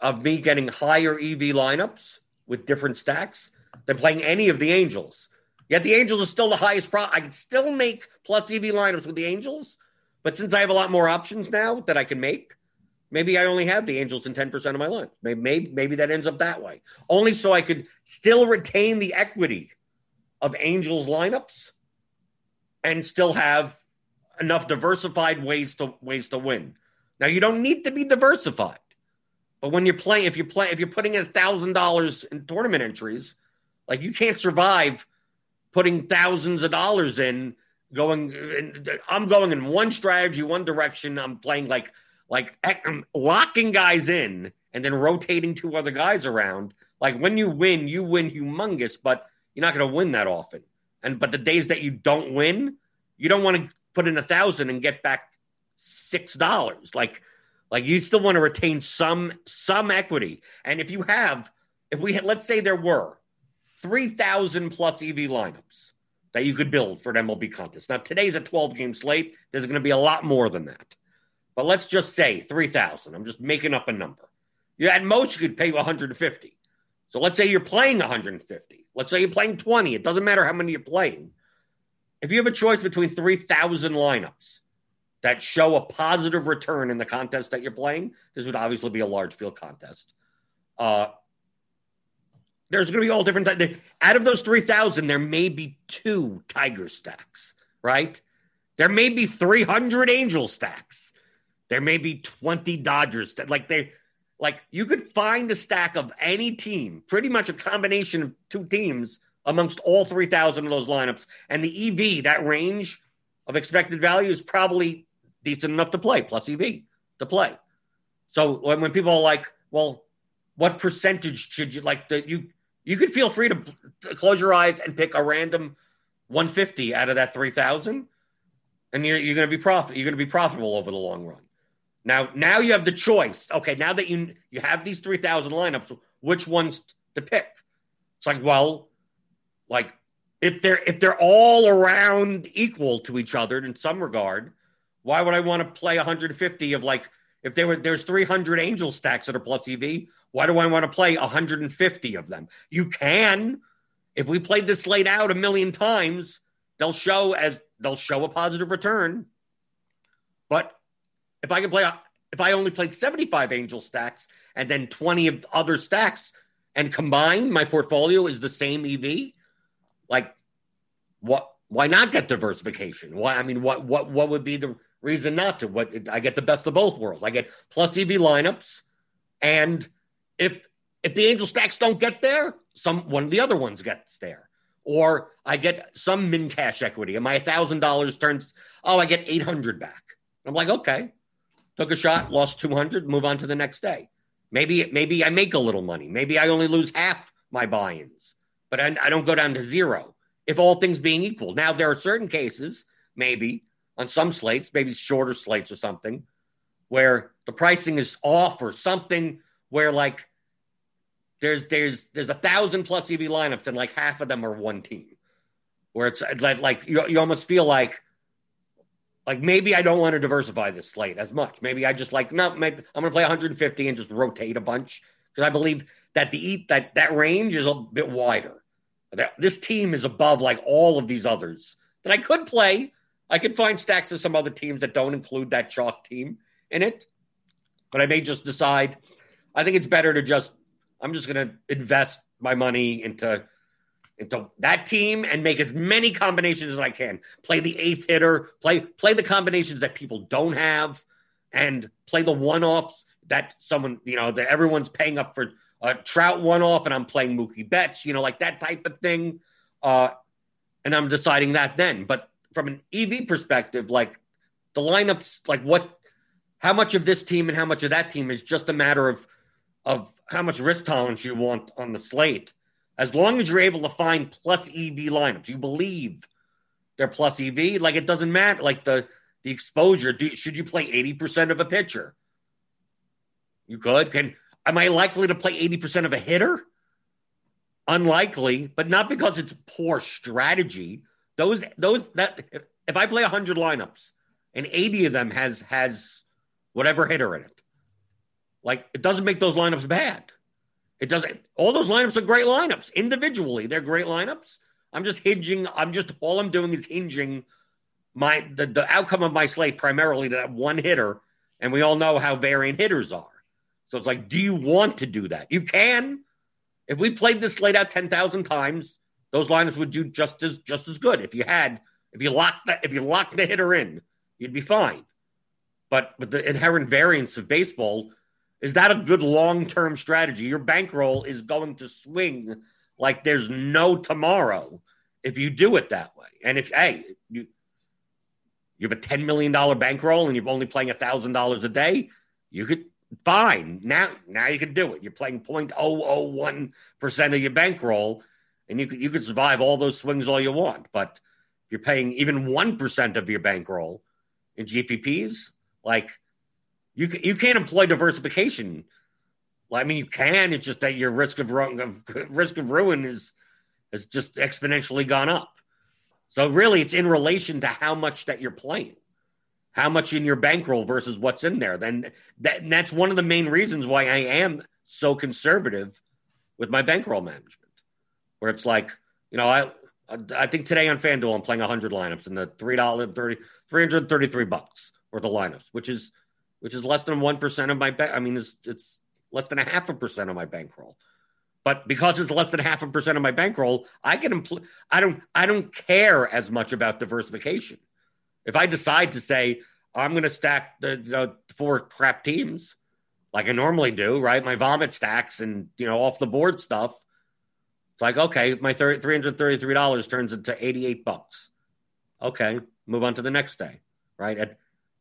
of me getting higher EV lineups with different stacks than playing any of the angels. Yet the angels are still the highest pro. I can still make plus EV lineups with the angels, but since I have a lot more options now that I can make, maybe I only have the angels in 10% of my line. Maybe, maybe, maybe that ends up that way. Only so I could still retain the equity of Angels lineups and still have enough diversified ways to ways to win. Now you don't need to be diversified. But when you're playing, if you're playing, if you're putting in thousand dollars in tournament entries, like you can't survive putting thousands of dollars in. Going, In, I'm going in one strategy, one direction. I'm playing like, like um, locking guys in and then rotating two other guys around. Like when you win, you win humongous, but you're not going to win that often. And but the days that you don't win, you don't want to put in a thousand and get back six dollars. Like like you still want to retain some some equity. And if you have, if we had, let's say there were three thousand plus EV lineups that you could build for an MLB contest. Now today's a twelve game slate. There's going to be a lot more than that. But let's just say three thousand. I'm just making up a number. You at most you could pay 150. So let's say you're playing 150. Let's say you're playing 20. It doesn't matter how many you're playing. If you have a choice between 3,000 lineups that show a positive return in the contest that you're playing, this would obviously be a large field contest. Uh, there's going to be all different. Out of those 3,000, there may be two Tiger stacks, right? There may be 300 Angel stacks. There may be 20 Dodgers. That like they, like you could find the stack of any team, pretty much a combination of two teams amongst all 3,000 of those lineups. And the EV, that range of expected value is probably decent enough to play, plus EV to play. So when, when people are like, well, what percentage should you like that you you could feel free to, to close your eyes and pick a random 150 out of that 3000 and you're, you're going to be profit you're going to be profitable over the long run now, now you have the choice. Okay, now that you you have these three thousand lineups, which ones to pick? It's like, well, like if they're if they're all around equal to each other in some regard, why would I want to play 150 of like if there were there's 300 angel stacks that are plus EV? Why do I want to play 150 of them? You can. If we played this slate out a million times, they'll show as they'll show a positive return. But if I can play, if I only played 75 angel stacks and then 20 of other stacks and combine my portfolio is the same EV, like what, why not get diversification? Why, I mean, what, what, what would be the reason not to? What I get the best of both worlds. I get plus EV lineups. And if, if the angel stacks don't get there, some, one of the other ones gets there or I get some min cash equity and my thousand dollars turns, oh, I get 800 back. I'm like, okay, took a shot, lost 200, move on to the next day. Maybe maybe I make a little money. Maybe I only lose half my buy-ins, but I, I don't go down to zero. If all things being equal. Now there are certain cases, maybe on some slates, maybe shorter slates or something, where the pricing is off or something where like there's there's there's a thousand plus EV lineups and like half of them are one team, where it's like like you, you almost feel like like maybe I don't want to diversify this slate as much. Maybe I just like no. Maybe I'm going to play 150 and just rotate a bunch because I believe that the eat that that range is a bit wider. This team is above like all of these others that I could play. I could find stacks of some other teams that don't include that chalk team in it, but I may just decide. I think it's better to just. I'm just going to invest my money into into that team and make as many combinations as I can. Play the eighth hitter, play play the combinations that people don't have, and play the one offs that someone you know that everyone's paying up for a Trout one off, and I'm playing Mookie Betts, you know, like that type of thing. Uh, and I'm deciding that then. But from an EV perspective, like the lineups, like what, how much of this team and how much of that team is just a matter of of how much risk tolerance you want on the slate as long as you're able to find plus EV lineups, you believe they're plus EV. Like it doesn't matter. Like the the exposure. Do, should you play eighty percent of a pitcher? You could. Can am I likely to play eighty percent of a hitter? Unlikely, but not because it's poor strategy. Those those that if I play hundred lineups and eighty of them has has whatever hitter in it, like it doesn't make those lineups bad. It doesn't. All those lineups are great lineups. Individually, they're great lineups. I'm just hinging. I'm just all I'm doing is hinging my the, the outcome of my slate primarily to that one hitter, and we all know how variant hitters are. So it's like, do you want to do that? You can. If we played this slate out ten thousand times, those lineups would do just as just as good. If you had, if you locked that, if you locked the hitter in, you'd be fine. but but the inherent variance of baseball is that a good long term strategy? Your bankroll is going to swing like there's no tomorrow if you do it that way. And if hey, you you have a ten million dollar bankroll and you're only playing a thousand dollars a day, you could fine now now you can do it. You're playing 0.001 percent of your bankroll, and you could you could survive all those swings all you want. But if you're paying even one percent of your bankroll in GPPs, like you you can't employ diversification. Well, I mean, you can. It's just that your risk of, of risk of ruin is has just exponentially gone up. So really, it's in relation to how much that you're playing, how much in your bankroll versus what's in there. Then that and that's one of the main reasons why I am so conservative with my bankroll management, where it's like, you know, I I think today on FanDuel I'm playing 100 lineups in the three dollar thirty three hundred thirty three bucks worth of lineups, which is which is less than one percent of my bank. I mean, it's it's less than a half a percent of my bankroll. But because it's less than half a percent of my bankroll, I can empl- I don't I don't care as much about diversification. If I decide to say I'm going to stack the, the four crap teams like I normally do, right? My vomit stacks and you know off the board stuff. It's like okay, my three hundred thirty three dollars turns into eighty eight bucks. Okay, move on to the next day, right? And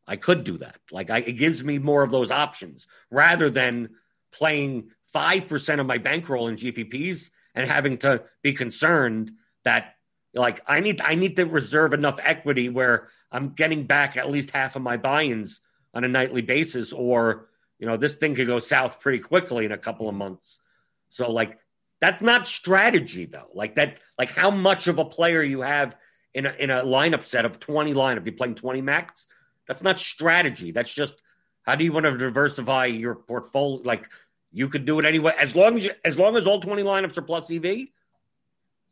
I could do that. Like I, it gives me more of those options rather than playing 5% of my bankroll in GPPs and having to be concerned that like I need I need to reserve enough equity where I'm getting back at least half of my buy-ins on a nightly basis or you know this thing could go south pretty quickly in a couple of months. So like that's not strategy though. Like that like how much of a player you have in a, in a lineup set of 20 lineup you're playing 20 max that's not strategy. That's just how do you want to diversify your portfolio? Like you could do it anyway. As long as you, as long as all 20 lineups are plus EV,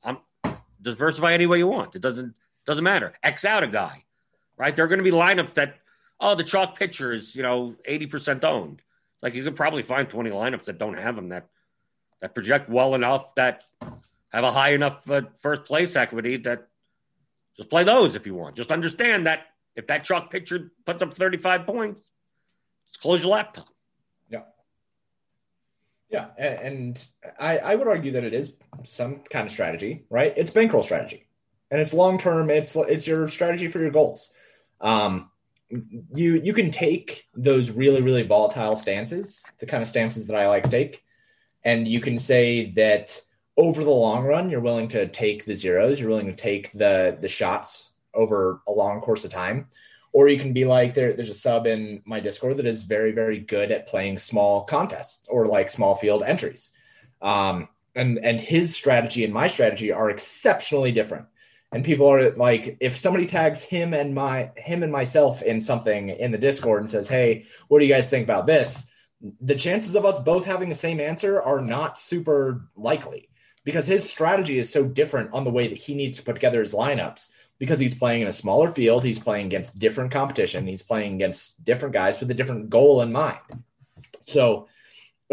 I'm diversify any way you want. It doesn't doesn't matter. X out a guy, right? There are going to be lineups that oh the chalk pitcher is you know 80% owned. Like you could probably find 20 lineups that don't have them that that project well enough that have a high enough uh, first place equity that just play those if you want. Just understand that if that chalk picture puts up 35 points, just close your laptop. Yeah. Yeah. And, I, I would argue that it is some kind of strategy, right? It's bankroll strategy. And it's long term, it's it's your strategy for your goals. Um, you you can take those really, really volatile stances, the kind of stances that I like to take, and you can say that over the long run, you're willing to take the zeros, you're willing to take the the shots over a long course of time. Or you can be like, there, there's a sub in my Discord that is very, very good at playing small contests or like small field entries. Um, and and his strategy and my strategy are exceptionally different. And people are like, if somebody tags him and my him and myself in something in the Discord and says, "Hey, what do you guys think about this?" The chances of us both having the same answer are not super likely because his strategy is so different on the way that he needs to put together his lineups because he's playing in a smaller field. He's playing against different competition. He's playing against different guys with a different goal in mind. So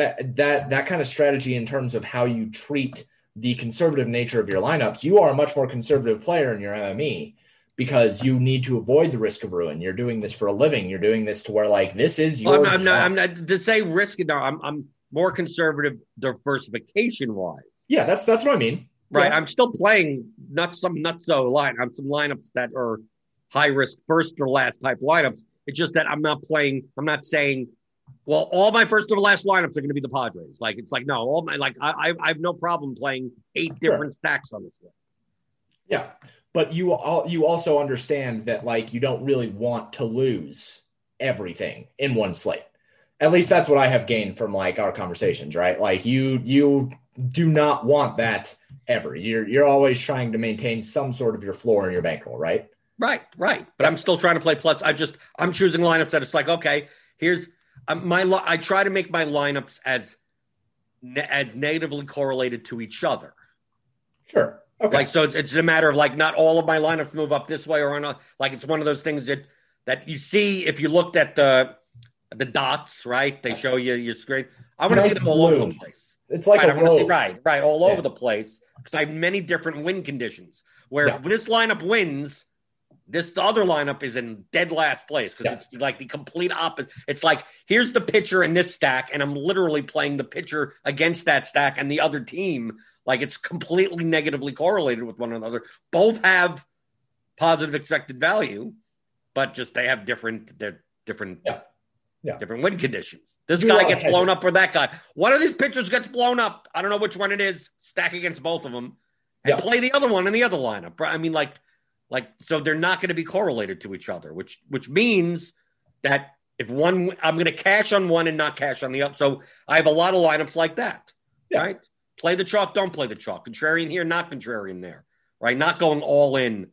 uh, that that kind of strategy in terms of how you treat the conservative nature of your lineups, you are a much more conservative player in your MME because you need to avoid the risk of ruin. You're doing this for a living. You're doing this to where like this is your. Well, I'm, not, I'm, not, I'm not to say risk. No, I'm I'm more conservative diversification wise. Yeah, that's that's what I mean. Right. Yeah. I'm still playing not some nutso line. I'm some lineups that are high risk first or last type lineups. It's just that I'm not playing. I'm not saying, well, all my first or last lineups are going to be the Padres. Like it's like no, all my like I I have no problem playing eight different sure. stacks on this list. Yeah, but you all you also understand that like you don't really want to lose everything in one slate. At least that's what I have gained from like our conversations, right? Like you you do not want that ever. You're you're always trying to maintain some sort of your floor in your bankroll, right? Right, right. But I'm still trying to play plus. I just I'm choosing lineups that it's like okay, here's um, my I try to make my lineups as as negatively correlated to each other. Sure. Okay. Like so, it's it's a matter of like not all of my lineups move up this way or not. Like it's one of those things that that you see if you looked at the the dots, right? They show you your screen. I want to see them all over the place. It's like right, a I want to see right, right, all Yeah. over the place because I have many different win conditions. Where Yeah. if this lineup wins, This the other lineup is in dead last place because Yeah. it's like the complete opposite. It's like here's the pitcher in this stack, and I'm literally playing the pitcher against that stack and the other team. Like it's completely negatively correlated with one another. Both have positive expected value, but just they have different they're different Yeah. Yeah. different win conditions. This guy gets blown up or that guy. One of these pitchers gets blown up. I don't know which one it is. Stack against both of them and Yeah. play the other one in the other lineup. I mean, like, like so they're not going to be correlated to each other, which which means that if one, I'm going to cash on one and not cash on the other. So I have a lot of lineups like that. Yeah. Right? Play the chalk, don't play the chalk. Contrarian here, not contrarian there. Right? Not going all in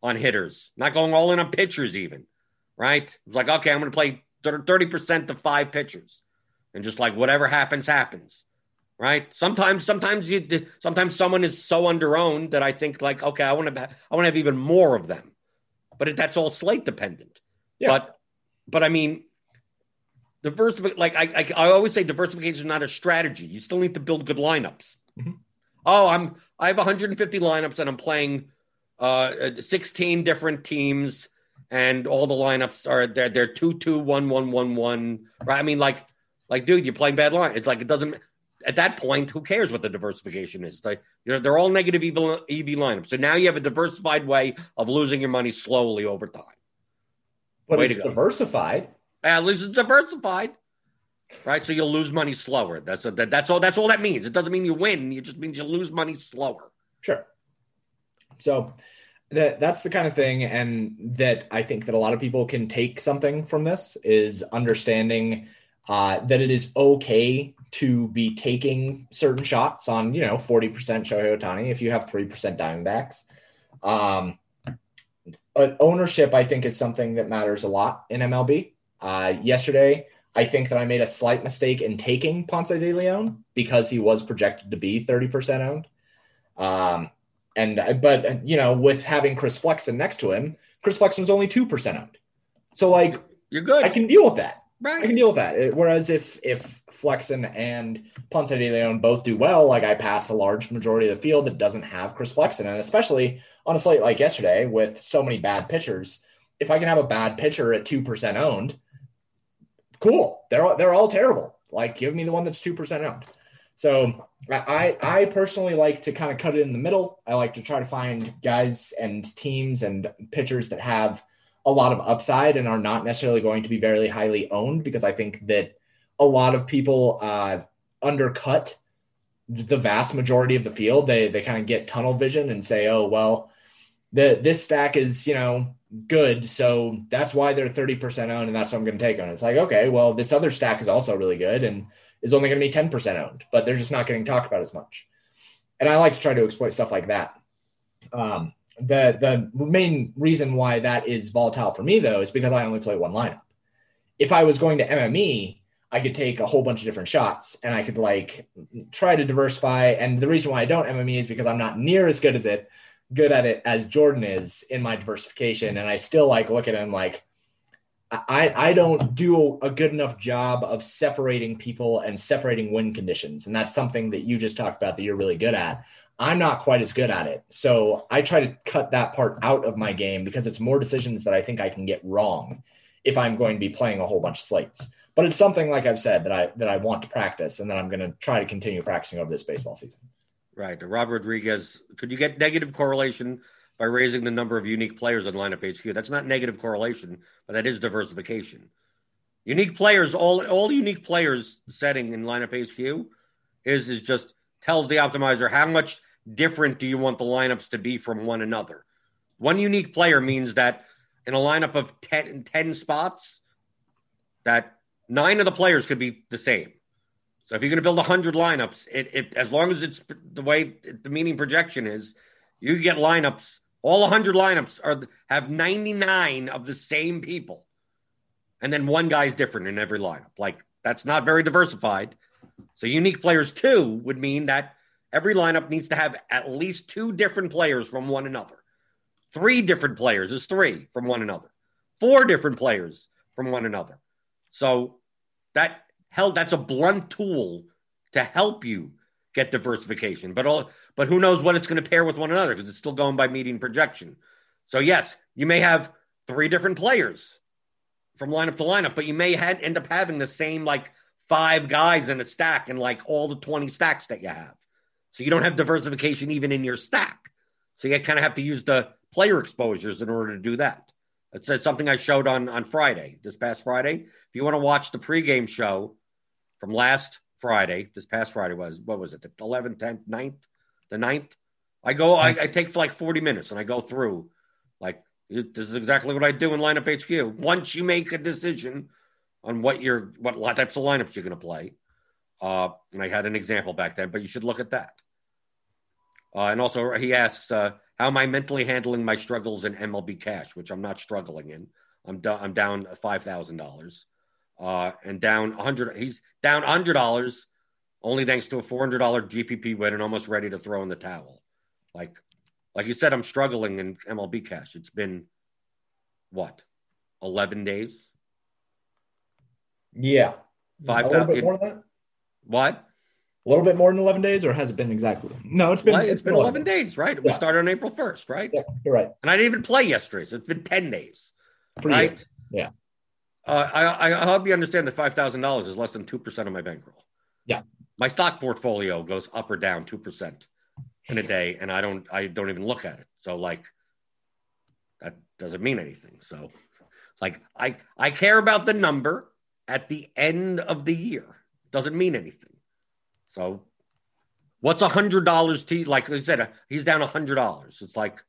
on hitters, not going all in on pitchers, even. Right? It's like, okay, I'm going to play 30% to five pitchers. And just like whatever happens, happens. Right? Sometimes, sometimes you, sometimes someone is so underowned that I think like, okay, I want to, I want to have even more of them. But it, that's all slate dependent. Yeah. But, but I mean, diversification, like I, I, I always say diversification is not a strategy. You still need to build good lineups. Mhm. Oh, I'm, I have 150 lineups and I'm playing uh, 16 different teams and all the lineups are they're they're two two one one one one. Right? I mean, like like dude, you're playing bad line. It's like it doesn't. At that point, who cares what the diversification is? Like you know, they're all negative EV, EV lineups. So now you have a diversified way of losing your money slowly over time. But Way it's diversified. At least it's diversified, right? So you'll lose money slower. That's a, that, that's all. That's all that means. It doesn't mean you win. It just means you lose money slower. Sure. So that that's the kind of thing and that I think that a lot of people can take something from this is understanding uh, that it is okay to be taking certain shots on, you know, 40% Shohei Ohtani if you have 3% Diamondbacks. Um, ownership, I think, is something that matters a lot in MLB. Uh, yesterday, I think that I made a slight mistake in taking Ponce de Leon because he was projected to be 30% owned. Um, and uh, but you know, with having Chris Flexen next to him, Chris Flexen was only two percent owned. So like, You're good, I can deal with that. I can deal with that. Whereas if if Flexen and Ponce de Leon both do well, like I pass a large majority of the field that doesn't have Chris Flexen, and especially on a slate like yesterday with so many bad pitchers, if I can have a bad pitcher at two percent owned, cool. They're all, they're all terrible. Like give me the one that's two percent owned. So I I personally like to kind of cut it in the middle. I like to try to find guys and teams and pitchers that have a lot of upside and are not necessarily going to be very highly owned because I think that a lot of people uh, undercut the vast majority of the field. They they kind of get tunnel vision and say, oh well, the this stack is you know good, so that's why they're thirty percent owned, and that's what I'm going to take on. It's like okay, well this other stack is also really good and is only going to be ten percent owned, but they're just not getting talked about as much. And I like to try to exploit stuff like that. Um, the the main reason why that is volatile for me though is because I only play one lineup. If I was going to MME, I could take a whole bunch of different shots and I could like try to diversify. And the reason why I don't MME is because I'm not near as good as it, good at it as Jordan is in my diversification. And I still like look at him like I, I don't do a good enough job of separating people and separating win conditions. And that's something that you just talked about that you're really good at. I'm not quite as good at it. So I try to cut that part out of my game because it's more decisions that I think I can get wrong if I'm going to be playing a whole bunch of slates. But it's something like I've said that I that I want to practice and that I'm going to try to continue practicing over this baseball season. Right. Rob Rodriguez, could you get negative correlation by raising the number of unique players on lineup HQ? That's not negative correlation, but that is diversification. Unique players, all all unique players setting in lineup HQ is is just tells the optimizer how much different do you want the lineups to be from one another. One unique player means that in a lineup of 10, 10 spots, that nine of the players could be the same. So if you're going to build 100 lineups, it, it as long as it's the way the meaning projection is, you get lineups. All 100 lineups are have 99 of the same people, and then one guy's different in every lineup. Like that's not very diversified. So unique players too would mean that every lineup needs to have at least two different players from one another. Three different players is three from one another. Four different players from one another. So that hell that's a blunt tool to help you get diversification. But all but who knows what it's going to pair with one another because it's still going by meeting projection. So yes, you may have three different players from lineup to lineup, but you may ha- end up having the same like five guys in a stack and like all the 20 stacks that you have. So you don't have diversification even in your stack. So you kind of have to use the player exposures in order to do that. It's, it's something I showed on on Friday, this past Friday. If you want to watch the pregame show from last Friday, this past Friday was what was it, the 11th, 10th, 9th, the 9th? I go, I, I take like 40 minutes and I go through like this is exactly what I do in lineup HQ. Once you make a decision on what your what types of lineups you're going to play, uh, and I had an example back then, but you should look at that. Uh, and also, he asks, uh, "How am I mentally handling my struggles in MLB Cash, which I'm not struggling in? I'm, do- I'm down five thousand dollars, uh, and down hundred. He's down hundred dollars, only thanks to a four hundred dollar GPP win, and almost ready to throw in the towel. Like, like you said, I'm struggling in MLB Cash. It's been what, eleven days? Yeah. Five a little bit more than that. What? A little bit more than eleven days, or has it been exactly? No, it's been. Well, it's been 11 days, right? We started on April 1st, right? Yeah, you're right. And I didn't even play yesterday, so it's been 10 days, For you. right? Yeah. Uh, I, I hope you understand that $5,000 is less than 2% of my bankroll. Yeah. My stock portfolio goes up or down 2% in a day, and I don't, I don't even look at it. So, like, that doesn't mean anything. So, like, I, I care about the number at the end of the year. Doesn't mean anything. So, what's a hundred dollars to like I said, he's down a hundred dollars. It's like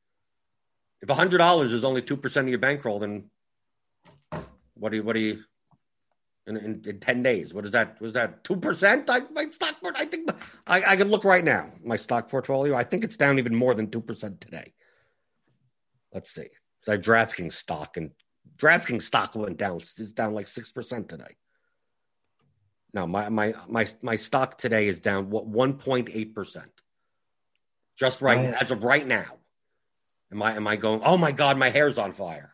if a hundred dollars is only two percent of your bankroll, then what do you what do you in, in, in ten days? What is that? Was that two percent? I my stock port. I think I, I can look right now. My stock portfolio. I think it's down even more than two percent today. Let's see. So I have DraftKings stock and DraftKings stock went down. It's down like six percent today. No, my my my my stock today is down what one point eight percent. Just right Right. as of right now. Am I am I going? Oh my god, my hair's on fire.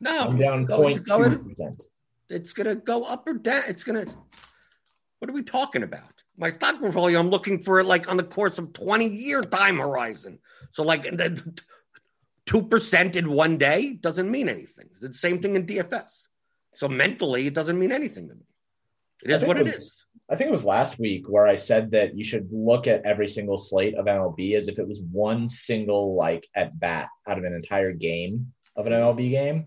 No, I'm down point two percent. it's gonna go up or down. It's gonna. What are we talking about? My stock portfolio. I'm looking for it like on the course of 20 year time horizon. So like two percent in one day doesn't mean anything. It's the same thing in DFS. So mentally, it doesn't mean anything to me. It is what it it was- is. I think it was last week where I said that you should look at every single slate of MLB as if it was one single like at bat out of an entire game of an MLB game.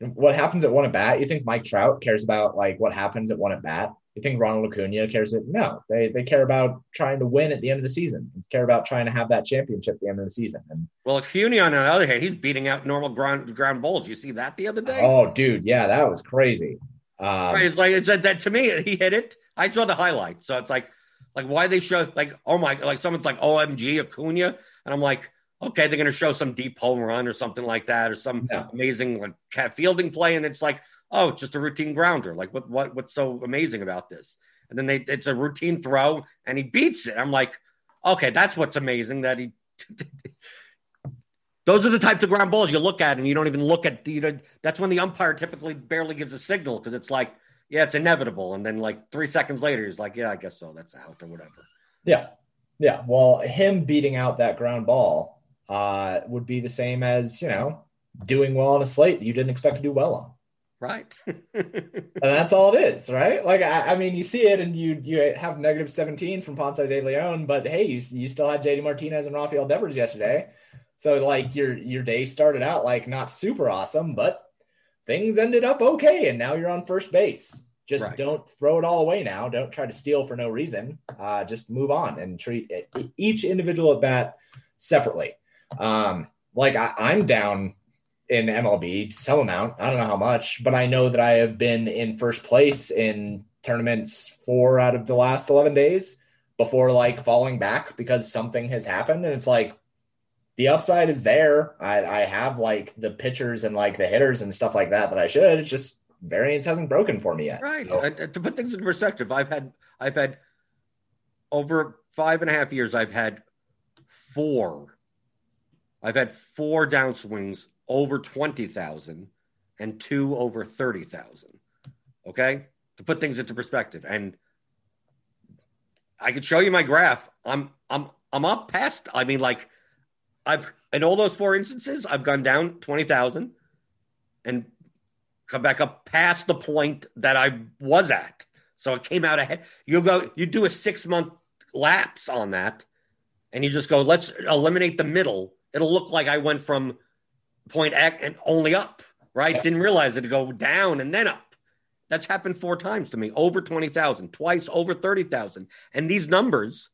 What happens at one at bat? You think Mike Trout cares about like what happens at one at bat? You think Ronald Acuna cares? That no, they they care about trying to win at the end of the season. Care about trying to have that championship at the end of the season. And Well, Acuna, on the other hand, he's beating out normal ground ground balls. You see that the other day? oh, dude, yeah, that was crazy. Um, Right. It's like it's that, that to me, he hit it. I saw the highlight. So it's like, like why they show like, oh my, like someone's like OMG Acuna, and I'm like, okay, they're gonna show some deep home run or something like that, or some Yeah. amazing like cat fielding play, and it's like, oh, it's just a routine grounder. Like what what what's so amazing about this? And then they it's a routine throw, and he beats it. I'm like, okay, that's what's amazing that he. Those are the types of ground balls you look at, and you don't even look at. You know, that's when the umpire typically barely gives a signal because it's like, yeah, it's inevitable, and then like three seconds later, he's like, yeah, I guess so, that's out or whatever. Yeah. Yeah. Well, him beating out that ground ball uh, would be the same as, you know, doing well on a slate that you didn't expect to do well on. Right? And that's all it is, right? Like, I, I mean, you see it and you you have negative 17 from Ponce de Leon, but hey, you, you still had JD Martinez and Rafael Devers yesterday. So, like, your your day started out like not super awesome, but things ended up okay. And now you're on first base. Just Right. don't throw it all away now. Don't try to steal for no reason. Uh, just move on and treat e- each individual at bat separately. Um, like I, I'm down in MLB some amount. I don't know how much, but I know that I have been in first place in tournaments four out of the last 11 days before like falling back because something has happened. And it's like the upside is there. I, I have like the pitchers and like the hitters and stuff like that that I should. It's just variance hasn't broken for me yet. right. So- and to put things in perspective, I've had I've had over five and a half years. I've had four. I've had four downswings over twenty thousand, and two over thirty thousand. Okay, to put things into perspective, and I could show you my graph. I'm I'm I'm up past. I mean, like I've in all those four instances, I've gone down twenty thousand and come back up past the point that I was at. So it came out ahead. You go, you do a six month lapse on that, and you just go, let's eliminate the middle. It'll look like I went from point X and only up, right? Didn't realize it'd go down and then up. That's happened four times to me, over 20,000, twice over 30,000. And these numbers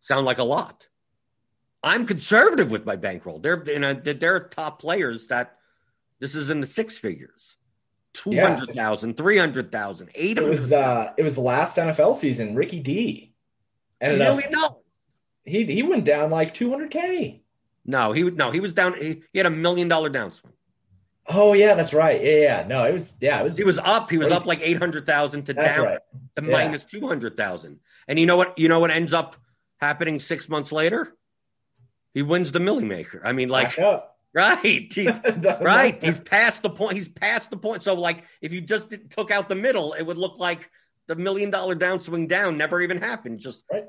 sound like a lot. I'm conservative with my bankroll. They're, you know, they're top players that this is in the six figures. 200,000, 300,000, It 800,000. was uh it was last NFL season. Ricky D. Up, Really? No. he he went down like 200k. No, he would no, he was down. He, he had a million dollar downswing. Oh yeah, that's right. Yeah, yeah. No, it was yeah, it was He was up. He was Crazy. up like eight hundred thousand to That's down right. to Yeah. minus two hundred thousand. And you know what? You know what ends up happening six months later? He wins the Milly Maker. I mean, like right, He's- right. He's past the point. He's past the point. So, like, if you just did- took out the middle, it would look like the million dollar downswing down never even happened. Just Right.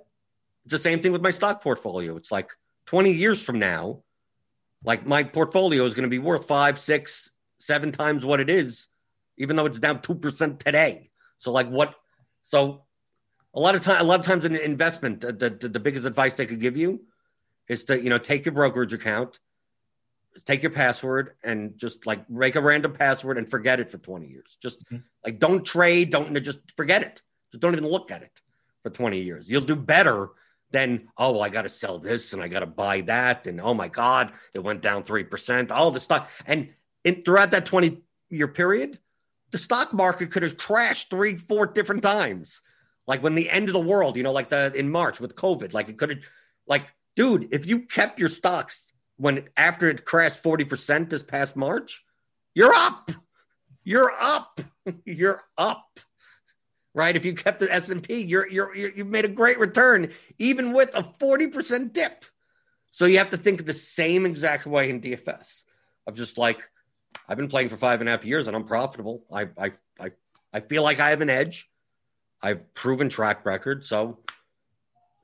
it's the same thing with my stock portfolio. It's like twenty years from now, like my portfolio is going to be worth five, six, seven times what it is, even though it's down two percent today. So, like, what? So, a lot of time, a lot of times in investment, the, the the biggest advice they could give you is to you know take your brokerage account take your password and just like make a random password and forget it for 20 years. Just Mhm. like don't trade, don't just forget it. Just don't even look at it for 20 years. You'll do better than, oh, well, I got to sell this and I got to buy that. And oh my God, it went down 3%, all the stuff. And in, throughout that 20 year period, the stock market could have crashed three, four different times. Like when the end of the world, you know, like the in March with COVID, like it could have, like, dude, if you kept your stocks when after it crashed 40% this past March, you're up. You're up. You're up. Right? If you kept the S&P, you're you're, you're you've made a great return even with a 40% dip. So you have to think the same exact way in DFS of just like I've been playing for five and a half years and I'm profitable. I I I, I feel like I have an edge. I've proven track record. So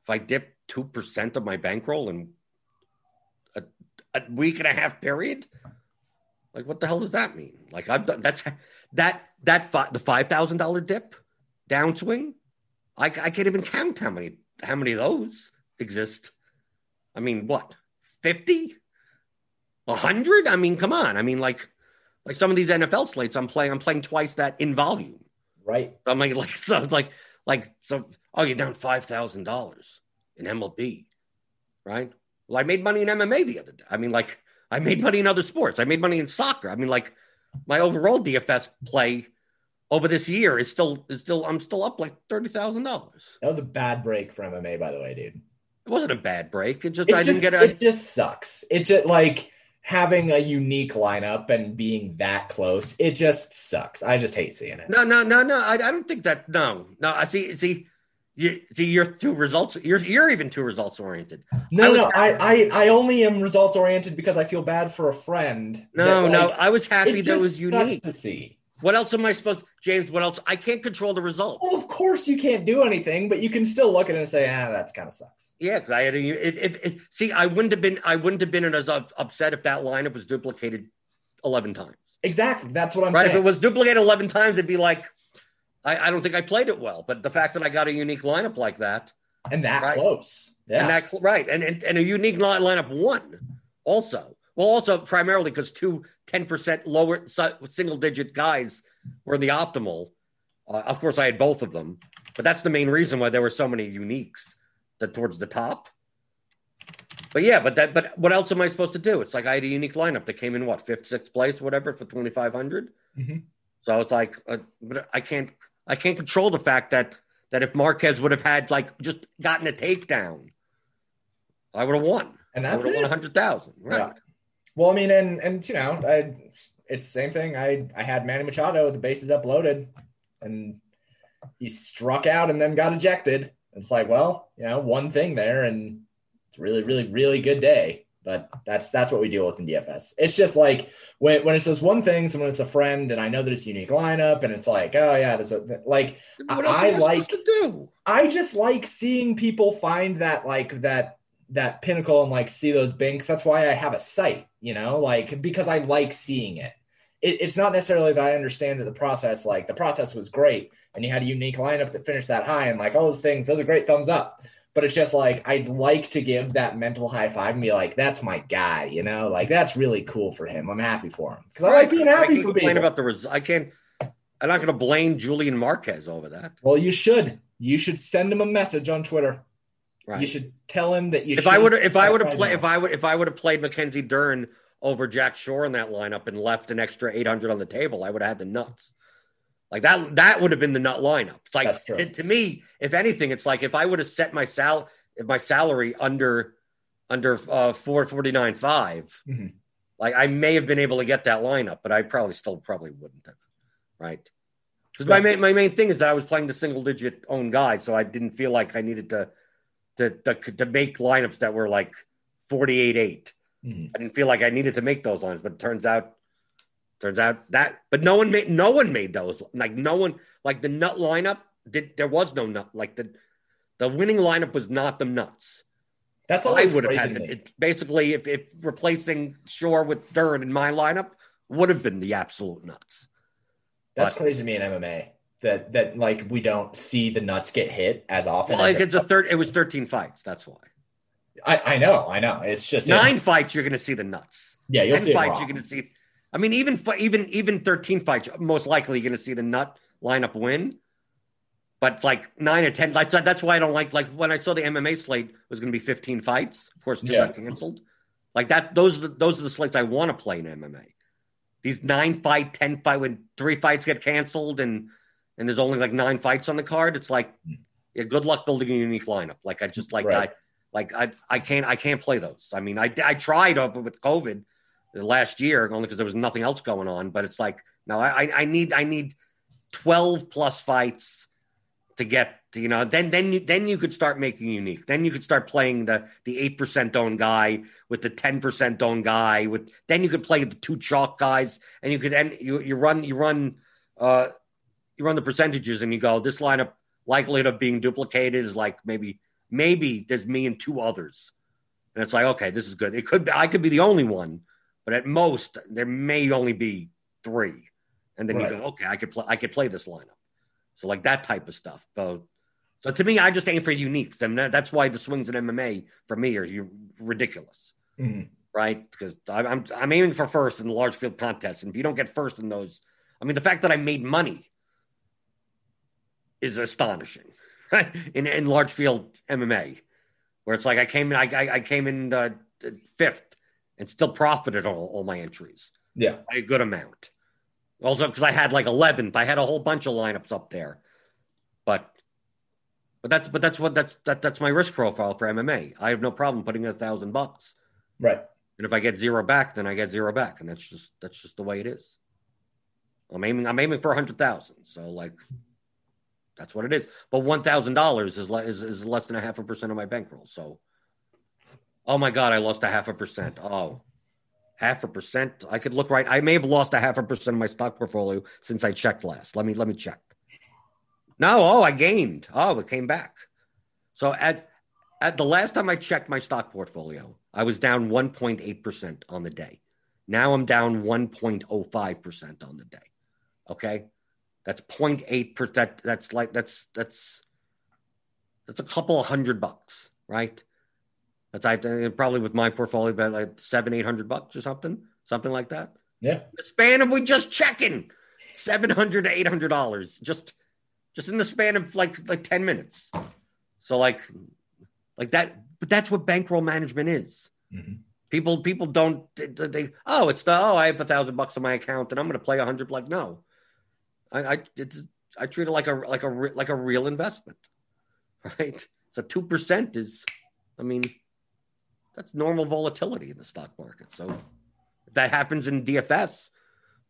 if I dip two percent of my bankroll in a, a week and a half period, like what the hell does that mean? Like I've done that's that that fi- the five thousand dollar dip downswing. I, I can't even count how many how many of those exist. I mean, what fifty, a hundred? I mean, come on. I mean, like like some of these NFL slates, I'm playing. I'm playing twice that in volume. Right. I'm like, like, so like, like, so, oh, you're down five thousand dollars in MLB, right? Well, I made money in MMA the other day. I mean, like, I made money in other sports. I made money in soccer. I mean, like, my overall DFS play over this year is still is still I'm still up like thirty thousand dollars. That was a bad break for MMA, by the way, dude. It wasn't a bad break. It just It I just, didn't get it a just sucks. It just like having a unique lineup and being that close. It just sucks. I just hate seeing it. no no no no. I, I don't think that no no. I see see. You, see, you're too results. You're you're even too results oriented. No, I no, I, I, I only am results oriented because I feel bad for a friend. No, that, no. I was happy it that it was unique. to see. What else am I supposed, James? What else? I can't control the result. Well, of course you can't do anything, but you can still look at it and say, ah, that's kind of sucks. Yeah, because I had a. It, it, it, see, I wouldn't have been. I wouldn't have been as up- upset if that lineup was duplicated eleven times. Exactly. That's what I'm right? saying. If it was duplicated eleven times, it'd be like, I, I don't think I played it well. But the fact that I got a unique lineup like that, and that Right. close. Yeah. and that right, and, and and a unique li- lineup won also. Well, also primarily because two 10% lower single digit guys were in the optimal. Uh, of course, I had both of them, but that's the main reason why there were so many uniques that towards the top. But yeah, but that but what else am I supposed to do? It's like I had a unique lineup that came in what fifth, sixth place, whatever, for twenty five Mhm. So it's like, uh, but I can't I can't control the fact that that if Marquez would have had like just gotten a takedown, I would have won. And I that's would have won hundred thousand. Right. Yeah. Well, I mean, and and you know, I it's the same thing. I I had Manny Machado with the bases uploaded, and he struck out and then got ejected. It's like, well, you know, one thing there, and it's a really, really, really good day. But that's that's what we deal with in DFS. It's just like when when it's those one things, and when it's a friend, and I know that it's a unique lineup, and it's like, oh yeah, there's a like I I like- to do? I just like seeing people find that like that that pinnacle and like see those binks. That's why I have a site, you know, like because I like seeing it. it. It's not necessarily that I understand that the process, like the process was great and you had a unique lineup that finished that high and like all those things, those are great thumbs up. But it's just like I'd like to give that mental high five and be like, "That's my guy," you know, like that's really cool for him. I'm happy for him because I like being I happy can for complain people. about the res- I can't. I'm not going to blame Julian Marquez over that. well, you should. You should send him a message on Twitter. Right. You should tell him that you. if I would if I would have played if I would if I would have played Mackenzie Dern over Jack Shore in that lineup and left an extra 800 on the table, I would have had the nuts. Like that that would have been the nut lineup. It's like to, to me, if anything, it's like if I would have set my sal my salary under under uh 449 5 Mhm. like I may have been able to get that lineup, but I probably still probably wouldn't have. Right. Because my main, my main thing is that I was playing the single digit own guy, so I didn't feel like I needed to to to, to make lineups that were like 48 8. Mhm. I didn't feel like I needed to make those lines, but it turns out turns out that but no one made no one made those. Like no one like the nut lineup did there was no nut like the the winning lineup was not the nuts. That's all I would have had to it, basically if, if replacing Shore with Dern in my lineup would have been the absolute nuts. That's but- crazy to me in MMA. That that like we don't see the nuts get hit as often. Well, as like it's a third. It was thirteen fights. That's why. I, I know, I know. It's just Nine fights, you're going to see the nuts. Yeah, you'll Ten see fights, you're going to see. I mean, even even even thirteen fights, most likely you're going to see the nut lineup win. But like nine or ten, like that's why I don't like like when I saw the MMA slate was going to be fifteen fights. Of course, two Yeah. got canceled. Like that, those are the, those are the slates I want to play in MMA. These nine fight, ten fight, when three fights get canceled and and there's only like nine fights on the card, it's like, yeah, good luck building a unique lineup. Like I just like Right. I like I I can't I can't play those. I mean, I I tried over with COVID last year only because there was nothing else going on. But it's like no, I I- I need I need twelve plus fights to get to, you know then then you then you could start making unique. Then you could start playing the the eight percent own guy with the ten percent own guy with then you could play the two chalk guys and you could end you you run you run uh you run the percentages and you go this lineup likelihood of being duplicated is like maybe maybe there's me and two others. And it's like okay this is good. It could be i could be the only one but at most there may only be three. And then Right. you go okay i could play i could play this lineup. So like that type of stuff. So so to me i just aim for uniques. And that, that's why the swings in mma for me are ridiculous. Mhm. right? Because I'm, I'm I'm aiming for first in the large field contests, and if you don't get first in those, I mean, the fact that I made money is astonishing, right? In in large field MMA, where it's like I came in, I I, came in uh, fifth and still profited on all, all my entries Yeah. by a good amount. Also, because I had like 11th, I had a whole bunch of lineups up there, but. But that's but that's what that's that that's my risk profile for MMA. I have no problem putting in a thousand bucks. Right. And if I get zero back, then I get zero back, and that's just that's just the way it is. I'm aiming I'm aiming for a hundred thousand, so like that's what it is. But one thousand dollars is, is less than a half a percent of my bankroll. So, oh my god, I lost a half a percent. Oh, half a percent. I could look right. I may have lost a half a percent of my stock portfolio since I checked last. Let me let me check. No, oh, I gained. Oh, it came back. So at at the last time I checked my stock portfolio, I was down 1.8% on the day. Now I'm down 1.05% on the day. Okay? That's 0.8%. That, that's like that's that's that's a couple of hundred bucks, right? That's I think probably with my portfolio about like seven, eight hundred bucks or something, something like that. Yeah. The span of we just checking seven hundred to eight hundred dollars just just in the span of like like ten minutes. So like like that, but that's what bankroll management is. Mhm. People people don't they, they oh it's the oh I have a thousand bucks in my account and I'm going to play a hundred like no, I I it's, I treat it like a like a like a real investment, right? So two percent is, I mean, that's normal volatility in the stock market. So if that happens in DFS,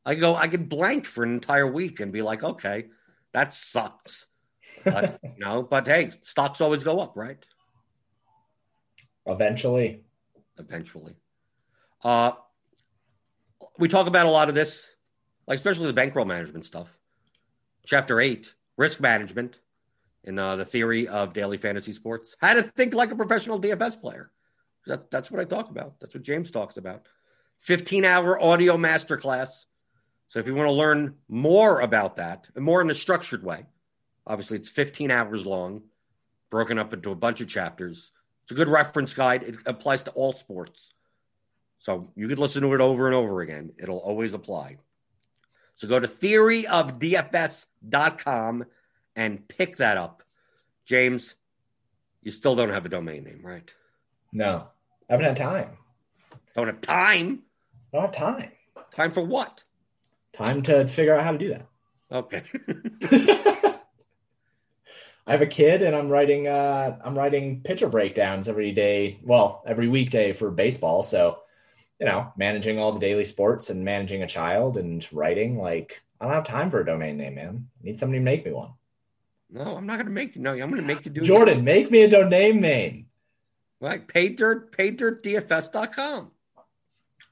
I go I could blank for an entire week and be like, okay, that sucks. But, you know, but hey, stocks always go up, right? Eventually. Eventually. Uh, we talk about a lot of this, like especially the bankroll management stuff. Chapter eight, risk management, in uh, the theory of daily fantasy sports. How to think like a professional DFS player. That, that's what I talk about. That's what James talks about. 15 hour audio masterclass. So if you want to learn more about that, and more in a structured way, obviously it's 15 hours long, broken up into a bunch of chapters. It's a good reference guide. It applies to all sports. So you could listen to it over and over again. It'll always apply. So go to theoryofdfs.com and pick that up. James, you still don't have a domain name, right? No, I haven't had time. Don't have time. I don't have time. Time for what? Time to figure out how to do that. Okay. I have a kid and I'm writing uh I'm writing pitcher breakdowns every day, well, every weekday for baseball. So, you know, managing all the daily sports and managing a child and writing, like I don't have time for a domain name, man. I need somebody to make me one. no, I'm not going to make you. No, I'm going to make you do it Jordan, make me a domain name. Like Pay dirt, paydirtdfs.com.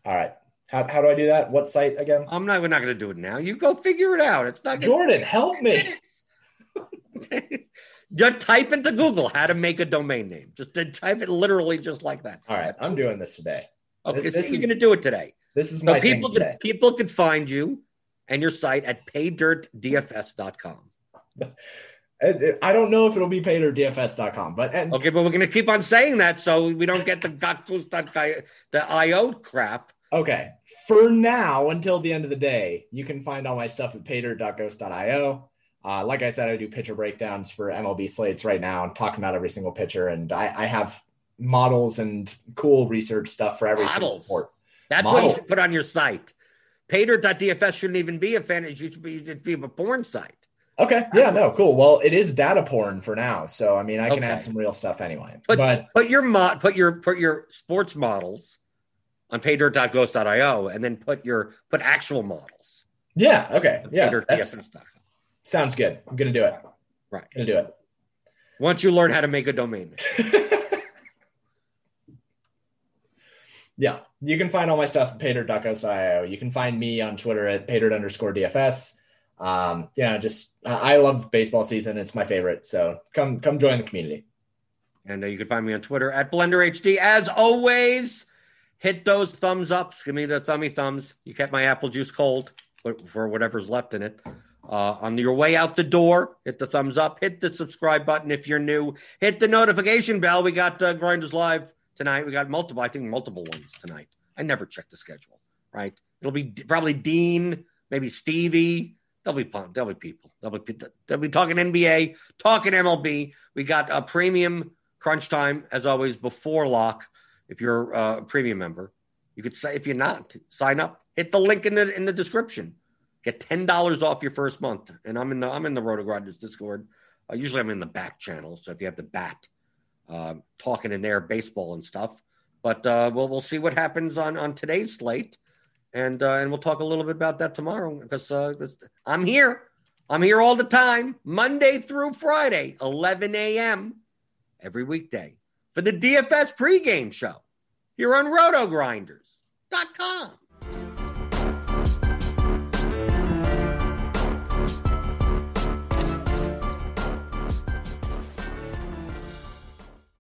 All right. How, how do I do that? What site again? I'm not, we're not going to do it now. You go figure it out. It's not gonna Jordan, help me. Just type into Google how to make a domain name. Just type it literally just like that. All right, I'm doing this today. Okay, This- so you're is- going to do it today. This is So my people can, today. people can find you and your site at paydirtdfs.com. I don't know if it'll be paid or dfs.com, but and Okay, but we're going to keep on saying that so we don't get the the IO crap. Okay. For now, until the end of the day, you can find all my stuff at paydirt.ghost.io. Uh, like I said, I do pitcher breakdowns for MLB slates right now. I'm talking about every single pitcher, and I, I have models and cool research stuff for every single Models? sport. That's what you should put on your site. Paydirt.dfs shouldn't even be a fan. It should be, it should be a porn site. Okay. Yeah, no, cool. Well, it is data porn for now. So, I mean, I can Okay. add some real stuff anyway. Put, but put your mod, put your put your sports models on paydirt.ghost.io and then put your put actual models. yeah, okay. Yeah, sounds good. I'm going to do it. Right. To do it. Once you learn how to make a domain name. Yeah, you can find all my stuff at paydirt.ghost.io. You can find me on Twitter at paydirt underscore DFS. Um, know, just I love baseball season. It's my favorite. So come come join the community. And uh, you can find me on Twitter at BlenderHD. As always, hit those thumbs ups. Give me the thummy thumbs. You kept my apple juice cold for- for whatever's left in it. Uh, on your way out the door, hit the thumbs up. Hit the subscribe button if you're new. Hit the notification bell. We got uh, Grinders Live tonight. We got multiple, I think multiple ones tonight. I never check the schedule, right? It'll be probably Dean, maybe Stevie. They'll be pun- They'll be people. There'll be they'll be talking NBA, talking MLB. We got a premium crunch time as always before lock. If you're uh, a premium member, you could say if you're not, sign up. Hit the link in the in the description. Get ten dollars off your first month. And I'm in the I'm in the RotoGrinders Discord. Uh, usually I'm in the back channel. So if you have the bat, uh, talking in there baseball and stuff. But uh, we'll we'll see what happens on on today's slate, and uh, and we'll talk a little bit about that tomorrow because uh, I'm here. I'm here all the time, Monday through Friday, 11 a.m. every weekday for the DFS pregame show here on RotoGrinders.com.